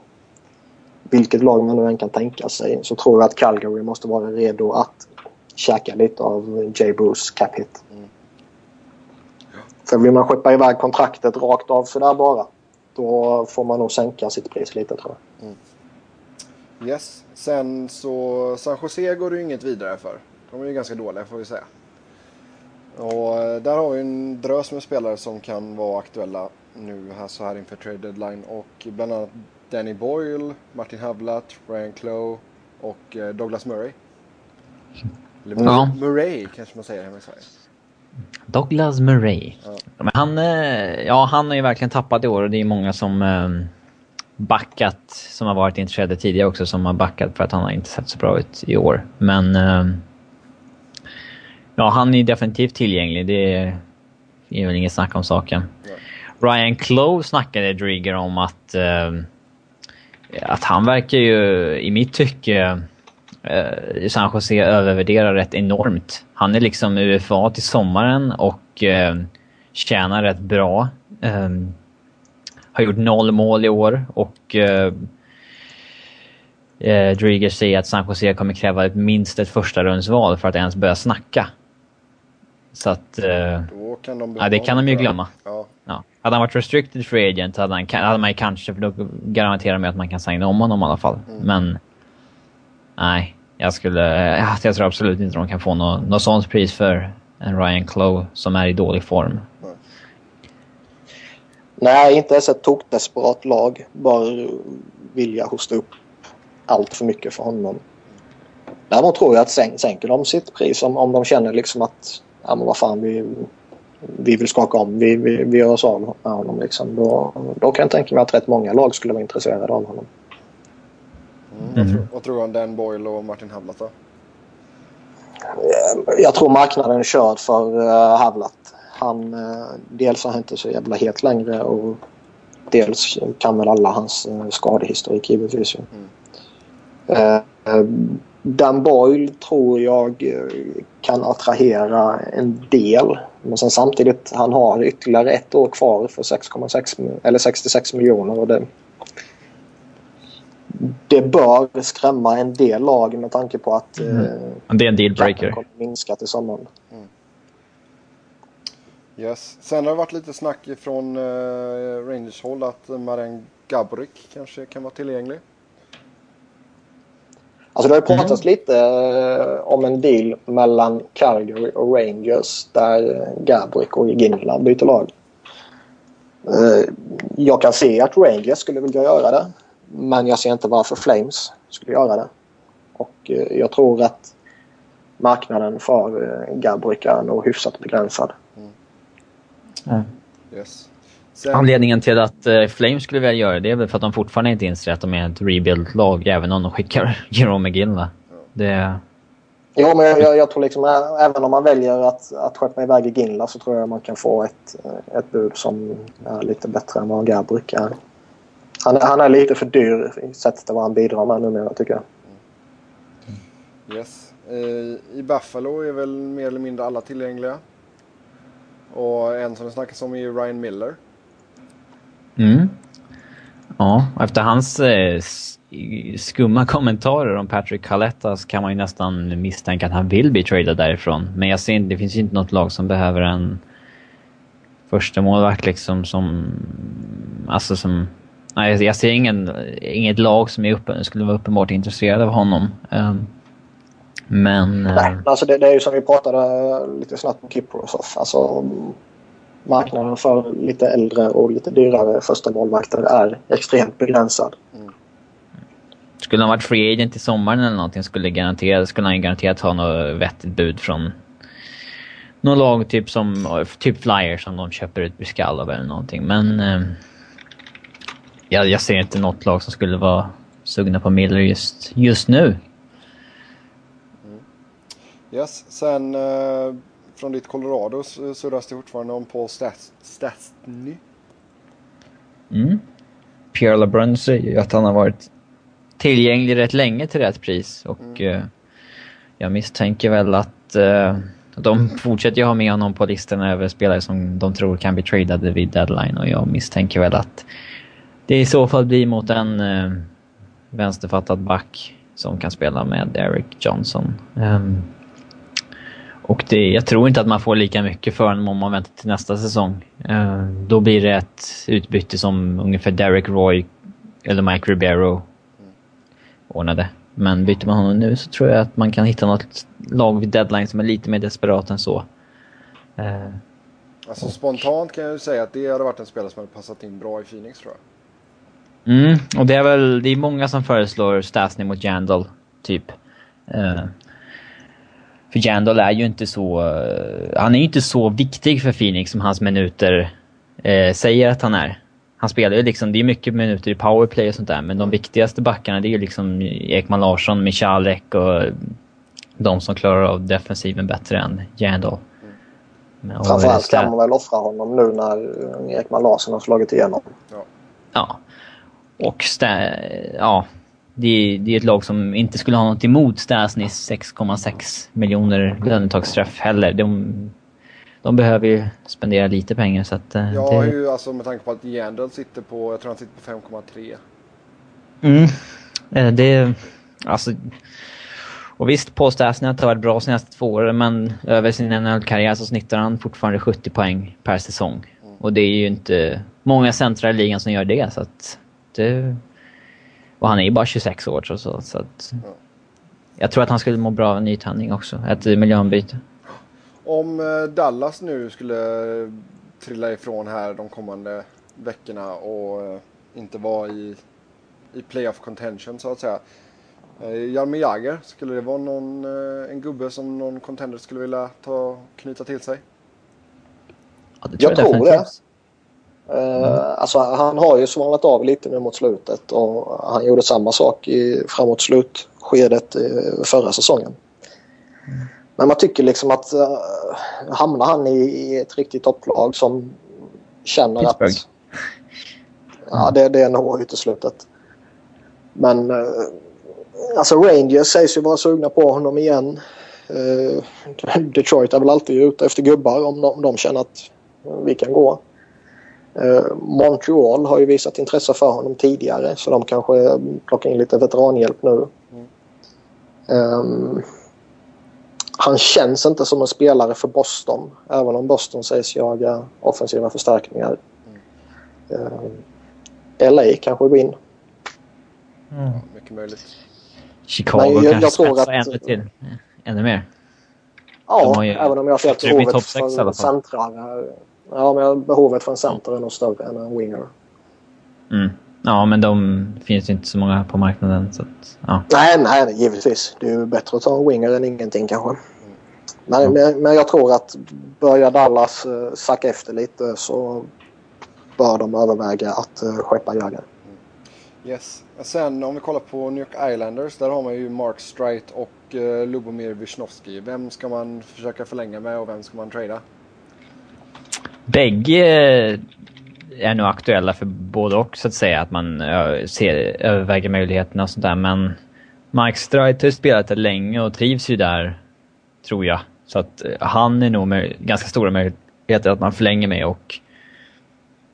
vilket lag man nu än kan tänka sig så tror jag att Calgary måste vara redo att käka lite av Jay Bruce cap hit. Mm. Ja. För vill man skeppa iväg kontraktet rakt av sådär bara då får man nog sänka sitt pris lite tror jag. Mm. Yes. Sen så San Jose går det ju inget vidare för. De är ju ganska dåliga får vi säga. Och eh, där har vi en drös med spelare som kan vara aktuella nu här så här inför trade deadline och bland annat Danny Boyle, Martin Havlat, Ryan Clough och eh, Douglas Murray. Eller ja. Murray kanske man säger hemma i Sverige. Douglas Murray. Ja. Men han, eh, ja, han har ju verkligen tappat i år och det är många som, backat, som har varit intresserade tidigare också, som har backat för att han har inte sett så bra ut i år. Men... Eh, ja, han är definitivt tillgänglig. Det är väl inget snack om saken. Ja. Ryan Clove snackade Drieger om att... Eh, att han verkar ju, i mitt tycke, eh, San Jose övervärderar rätt enormt. Han är liksom UFA till sommaren och eh, tjänar rätt bra. Eh, har gjort noll mål i år och eh, eh, Drieger säger att San Jose kommer kräva ett, minst ett första rundsval för att ens börja snacka. Så att... Eh, de ja, det kan de ju glömma. Ja. Ja. Hade han varit restricted free agent hade, han, hade man kanske, för då garanterar man att man kan signa om honom i alla fall. Mm. Men... Nej, jag skulle... Ja, jag tror absolut inte de kan få något, något sånt pris för en Ryan Clough som är i dålig form. Mm. Nej, inte ens ett tokdesperat lag bör vilja hosta upp allt för mycket för honom. Däremot tror jag att sänker de sitt pris om, om de känner liksom att ja men vad fan vi, vi vill skaka om. Vi, vi, vi gör oss av med honom. Liksom. Då, då kan jag tänka mig att rätt många lag skulle vara intresserade av honom. Mm. Mm. Vad, tror, du om Dan Boyle och Martin Havlat då? Eh, jag tror marknaden är körd för uh, Havlat. Han, uh, dels har han inte så jävla het längre och dels kan väl alla hans uh, skadehistorik givetvis. Mm. Dan Boyle tror jag kan attrahera en del. Men sen samtidigt, han har ytterligare ett år kvar för 6,6 eller 66 miljoner. Och det, det bör skrämma en del lag med tanke på att mm. eh, det är en dealbreaker. kommer minska till sommaren. Mm. Yes. Sen har det varit lite snack från eh, Rangers håll att Maren Gabrik kanske kan vara tillgänglig. Alltså det har pratats mm. lite eh, om en deal mellan Calgary och Rangers där Gabrick och Ginla byter lag. Eh, jag kan se att Rangers skulle vilja göra det. Men jag ser inte varför Flames skulle göra det. Och eh, jag tror att marknaden för Gabrick är nog hyfsat begränsad. Mm. Mm. Yes. Sen... Anledningen till att uh, Flames skulle vilja göra det är väl för att de fortfarande inte inser att de är ett rebuild-lag även om de skickar Jerome McGill. Det... Jo, men jag, jag, tror liksom även om man väljer att, att skeppa iväg Ginla så tror jag man kan få ett, ett bud som är lite bättre än vad Gabrick är. Han, han är lite för dyr i sättet vad han bidrar med numera tycker jag. Yes. I Buffalo är väl mer eller mindre alla tillgängliga. Och en som det snackas om är Ryan Miller. Mm. Ja, efter hans eh, skumma kommentarer om Patrick Calettas kan man ju nästan misstänka att han vill bli tradad därifrån. Men jag ser det finns ju inte något lag som behöver en första målvakt liksom som... Alltså som... Nej, jag ser ingen, inget lag som är uppe, skulle vara uppenbart intresserade av honom. Um, men... Eh, nej, alltså det, det, är ju som vi pratade lite snabbt om Kiprosov. Alltså marknaden för lite äldre och lite dyrare första målvakter är extremt begränsad. Mm. Skulle han varit free agent i sommaren eller någonting skulle, garanterat, skulle han garanterat ha något vettigt bud från något lag typ som typ Flyers som de köper ut Briskalov eller någonting. Men eh, jag, jag ser inte något lag som skulle vara sugna på Miller just, just nu. Mm. Yes, sen eh, från ditt Colorado surras det fortfarande om Paul Stastny. Mm. Pierre LeBrun säger ju att han har varit tillgänglig rätt länge till rätt pris och mm. uh, jag misstänker väl att uh, de fortsätter ju ha med honom på listan över spelare som de tror kan bli tradade vid deadline och jag misstänker väl att det i så fall blir mot en uh, vänsterfattad back som kan spela med Eric Johnson. Um, och det, jag tror inte att man får lika mycket för honom om man väntar till nästa säsong. Uh, då blir det ett utbyte som ungefär Derek Roy eller Mike Ribeiro ordnade. Men byter man honom nu så tror jag att man kan hitta något lag vid deadline som är lite mer desperat än så. Uh, alltså och... spontant kan jag ju säga att det hade varit en spelare som hade passat in bra i Phoenix tror jag. Mm, och det är väl det är många som föreslår Stasny mot Jandal, typ. Uh, för Jandal är ju inte så... Han är ju inte så viktig för Phoenix som hans minuter eh, säger att han är. han spelar ju liksom, det är mycket minuter i powerplay och sånt där, men de viktigaste backarna det är ju liksom Ekman Larsson, Michalek och de som klarar av defensiven bättre än Jandal. Framförallt kan man väl offra honom nu när Ekman Larsson har slagit igenom. Ja. ja. Och ja, det är, det är ett lag som inte skulle ha något emot Stasnys 6,6 miljoner lönetagsträff heller. De, de behöver ju spendera lite pengar så att... Eh, ja, det... ju alltså med tanke på att Jandal sitter på, jag tror han sitter på 5,3. Mm. Eh, det... Alltså... Och visst, Paul Stasny har varit bra senaste två åren, men över sin NHL-karriär så snittar han fortfarande 70 poäng per säsong. Mm. Och det är ju inte många centrar i ligan som gör det, så att... Det... Och han är ju bara 26 år, så, så, så att... Mm. Jag tror att han skulle må bra av en nytändning också, ett miljöombyte. Om eh, Dallas nu skulle trilla ifrån här de kommande veckorna och eh, inte vara i, i playoff contention så att säga. Eh, Jaromir Jagr, skulle det vara någon, en gubbe som någon contender skulle vilja ta knyta till sig? Ja, det tror jag, jag tror det. Mm. alltså, han har ju svalnat av lite nu mot slutet och han gjorde samma sak i, framåt slutskedet förra säsongen. Mm. Men man tycker liksom att uh, hamnar han i, i ett riktigt topplag som känner Pittsburgh. att... Ja, det, det är nog uteslutet. Men uh, alltså Rangers sägs ju vara sugna på honom igen. Uh, Detroit är väl alltid ute efter gubbar om de, om de känner att vi kan gå. Uh, Montreal har ju visat intresse för honom tidigare så de kanske plockar in lite veteranhjälp nu. Mm. Um, han känns inte som en spelare för Boston. Även om Boston sägs jaga offensiva förstärkningar. Mm. Uh, LA kanske går in. Mm. Mycket möjligt. Chicago Men jag, kanske jag tror att, ännu till. Ännu mer. Ja, även om jag ser att behovet för centrar... Ja, men behovet för en center är nog större än en winger. Mm. Ja, men de finns inte så många på marknaden. Så att, ja. Nej, nej, givetvis. Det är ju bättre att ta en winger än ingenting kanske. Men, mm. men, men jag tror att börjar Dallas uh, sacka efter lite så bör de överväga att uh, skeppa Jagr. Yes. Sen om vi kollar på New York Islanders. Där har man ju Mark Strite och uh, Lubomir Wisnowski. Vem ska man försöka förlänga med och vem ska man trada? Bägge är nog aktuella för både och så att säga. Att man ser, överväger möjligheterna och sånt där. Men Mike Strite har spelat det länge och trivs ju där, tror jag. Så att eh, han är nog med ganska stora möjligheter att man förlänger med och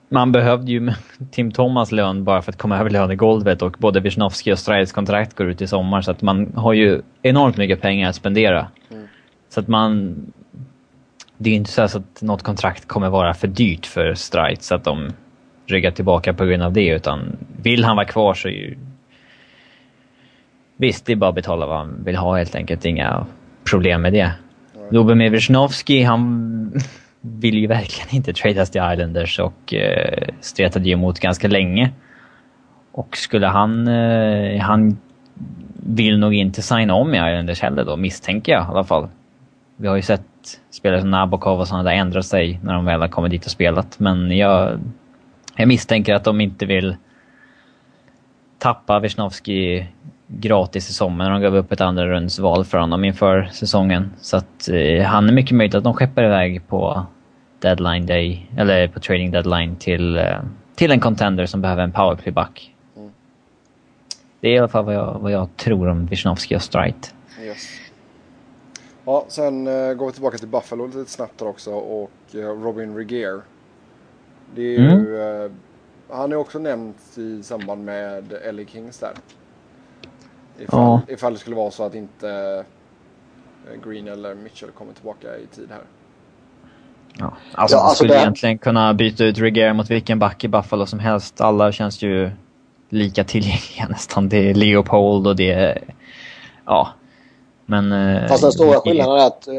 man behövde ju Tim Thomas lön bara för att komma över lönegolvet och både Wisnowski och Strides kontrakt går ut i sommar så att man har ju enormt mycket pengar att spendera. Mm. Så att man det är inte så att något kontrakt kommer vara för dyrt för Strite så att de ryggar tillbaka på grund av det. Utan vill han vara kvar så ju... Visst, det är bara att betala vad han vill ha helt enkelt. Inga problem med det. Lubomir Wisnowski, han vill ju verkligen inte tradas till Islanders och eh, stretade ju emot ganska länge. Och skulle han... Eh, han vill nog inte signa om i Islanders heller då, misstänker jag i alla fall. Vi har ju sett spelare som Nabokov och sådana där ändra sig när de väl har kommit dit och spelat. Men jag, jag misstänker att de inte vill tappa Wisnowski gratis i sommar när de gav upp ett andra rundsval för honom inför säsongen. Så att eh, han är mycket möjligt att de skeppar iväg på deadline day, eller på trading deadline till, eh, till en contender som behöver en powerplayback. Mm. Det är i alla fall vad jag, vad jag tror om Wisnowski och Strite. Yes. Ja, sen uh, går vi tillbaka till Buffalo lite snabbt där också och uh, Robin Regier. Det är mm. ju, uh, han är också nämnt i samband med LA Kings där. Ifall, ja. ifall det skulle vara så att inte Green eller Mitchell kommer tillbaka i tid här. Ja, alltså ja, man skulle det... egentligen kunna byta ut Regier mot vilken back i Buffalo som helst. Alla känns ju lika tillgängliga nästan. Det är Leopold och det är... Ja, men, eh, Fast den stora skillnaden är att eh,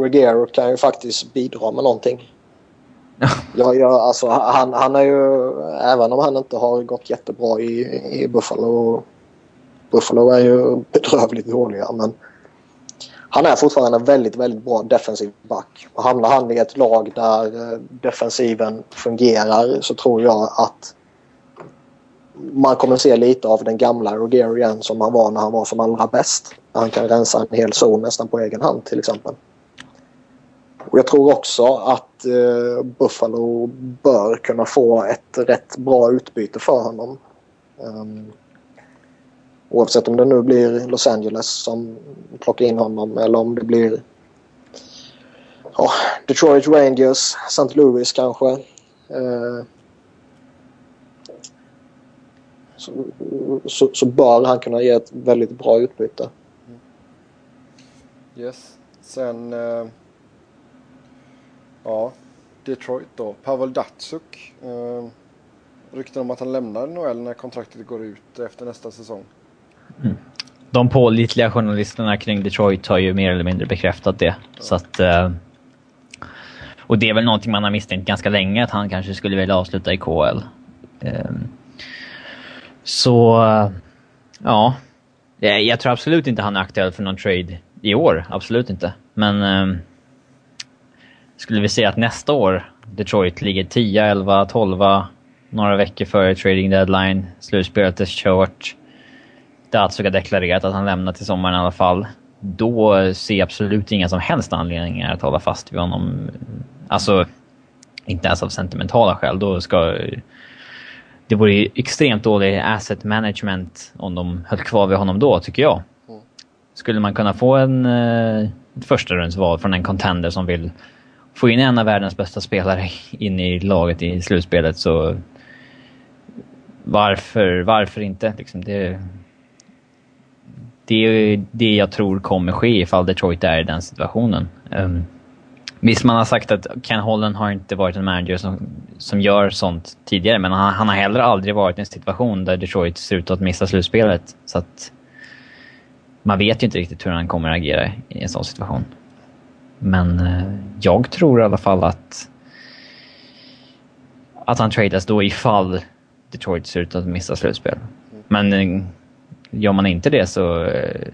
Reguero kan ju faktiskt bidra med någonting. ja, ja, alltså, han, han är ju, även om han inte har gått jättebra i, i Buffalo. Buffalo är ju bedrövligt dåliga men han är fortfarande en väldigt, väldigt bra defensiv back. hamnar han i ett lag där eh, defensiven fungerar så tror jag att man kommer se lite av den gamla Rogerian igen som han var när han var som allra bäst. Han kan rensa en hel zon nästan på egen hand till exempel. Och jag tror också att eh, Buffalo bör kunna få ett rätt bra utbyte för honom. Um, oavsett om det nu blir Los Angeles som plockar in honom eller om det blir oh, Detroit Rangers, St. Louis kanske. Uh, så, så, så, bör han kunna ge ett väldigt bra utbyte. Yes. Sen... Uh Ja, Detroit då. Pavel Datsuk. Eh, rykten om att han lämnar NHL när kontraktet går ut efter nästa säsong. Mm. De pålitliga journalisterna kring Detroit har ju mer eller mindre bekräftat det. Ja. Så att, eh, och det är väl någonting man har misstänkt ganska länge, att han kanske skulle vilja avsluta i KL. Eh, så, ja. Eh, jag tror absolut inte han är aktuell för någon trade i år. Absolut inte. Men eh, skulle vi säga att nästa år Detroit ligger 10, 11, 12 några veckor före trading deadline. Slutspelet är kört. Datsuk har deklarerat att han lämnar till sommaren i alla fall. Då ser jag absolut inga som helst anledningar att hålla fast vid honom. Alltså, inte ens av sentimentala skäl. Då ska... Det vore extremt dålig asset management om de höll kvar vid honom då, tycker jag. Mm. Skulle man kunna få en, eh, första rundsval från en contender som vill få in en av världens bästa spelare in i laget i slutspelet så varför, varför inte? Liksom det, det är det jag tror kommer ske ifall Detroit är i den situationen. Um, visst, man har sagt att Ken Holland har inte varit en manager som, som gör sånt tidigare, men han, han har heller aldrig varit i en situation där Detroit ser ut att missa slutspelet. Så att man vet ju inte riktigt hur han kommer att agera i en sån situation. Men eh, jag tror i alla fall att att han tradas då ifall Detroit ser ut att missa slutspel. Men eh, gör man inte det så eh,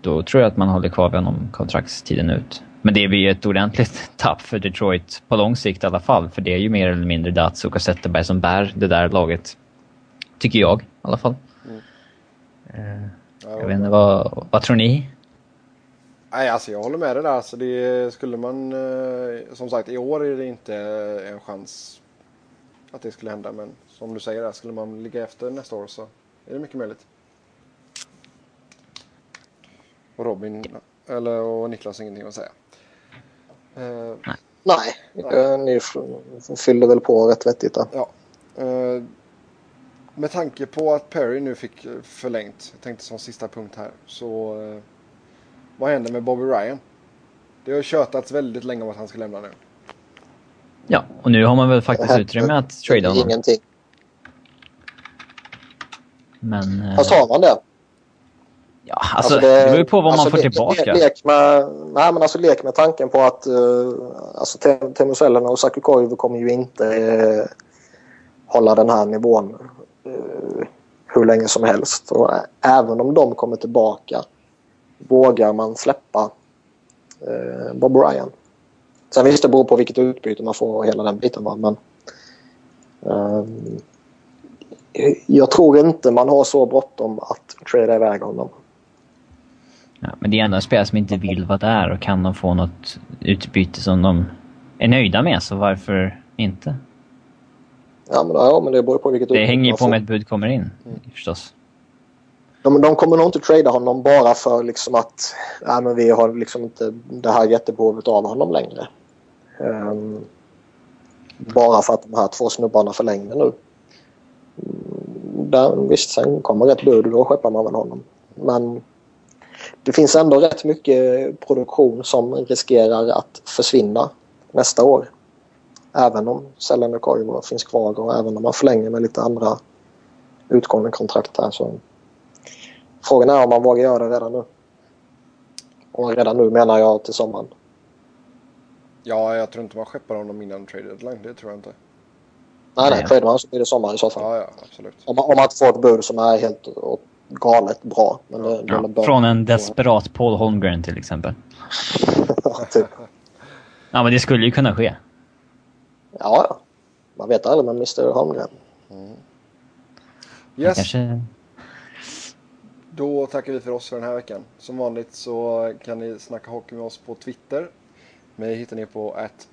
då tror jag att man håller kvar vid honom kontraktstiden ut. Men det blir ett ordentligt tapp för Detroit på lång sikt i alla fall. För det är ju mer eller mindre Datsuk och Zetterberg som bär det där laget. Tycker jag i alla fall. Mm. Jag vet inte, vad, vad tror ni? Nej, alltså jag håller med dig där. Alltså det skulle man, eh, som sagt i år är det inte en chans att det skulle hända. Men som du säger, där, skulle man ligga efter nästa år så är det mycket möjligt. Och Robin, eller och Niklas har ingenting att säga. Nej, nej. ni fyllde väl på rätt vettigt där. Ja. Uh, med tanke på att Perry nu fick förlängt, jag tänkte som sista punkt här, så uh, vad händer med Bobby Ryan? Det har tjötats väldigt länge om att han ska lämna nu. Ja, och nu har man väl faktiskt utrymme att trada honom. Ingenting. Men... Eh, Fast har man det? Ja, alltså, alltså det, det beror ju på vad alltså man får le, tillbaka. Le, lek med, nej, men alltså lek med tanken på att uh, alltså, Teemu Selänne och Saku Koivu kommer ju inte uh, hålla den här nivån uh, hur länge som helst. Och även om de kommer tillbaka vågar man släppa eh, Bob Ryan. Sen visst, det beror på vilket utbyte man får och hela den biten. Va? Men, jag tror inte man har så bråttom att trada iväg honom. Ja, men det är ändå en spelare som inte vill vara där och kan de få något utbyte som de är nöjda med, så varför inte? Ja, men, ja, men det beror på vilket Det hänger ju på om ett bud kommer in, mm. förstås de, de kommer nog inte trada honom bara för liksom att ja, men vi har liksom inte det här jättebehovet av honom längre. Um, bara för att de här två snubbarna förlängde nu. Där, visst, sen kommer ett bud och då skeppar man väl honom. Men det finns ändå rätt mycket produktion som riskerar att försvinna nästa år. Även om Sällan och Koivu finns kvar och även om man förlänger med lite andra utgående kontrakt här så Frågan är om man vågar göra det redan nu. Och redan nu menar jag till sommaren. Ja, jag tror inte man skeppar honom innan trade deadline. Det tror jag inte. Nej, nej. Tradar man så blir det sommar i så fall. Ja, ja, absolut. Om, om man får ett bud som är helt galet bra. Men det, ja, från en desperat Paul Holmgren till exempel. typ. Ja, men det skulle ju kunna ske. Ja. Man vet aldrig med Mr Holmgren. Mm. Yes, Kanske... då tackar vi för oss för den här veckan. Som vanligt så kan ni snacka hockey med oss på Twitter. Mig hittar ni på att.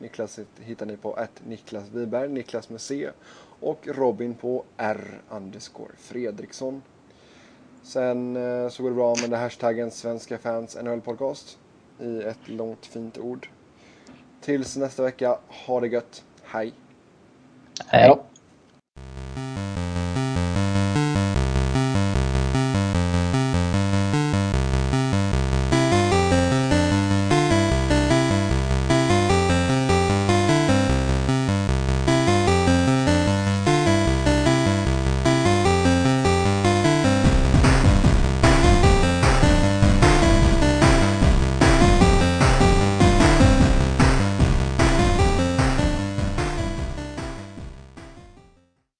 Niklas hittar ni på att Niklas Wiberg, Niklas med C. Och Robin på R underscore Fredriksson. Sen eh, så går det bra med hashtaggen Svenska fans NHL podcast i ett långt fint ord. Tills nästa vecka, ha det gött. Hej! Hej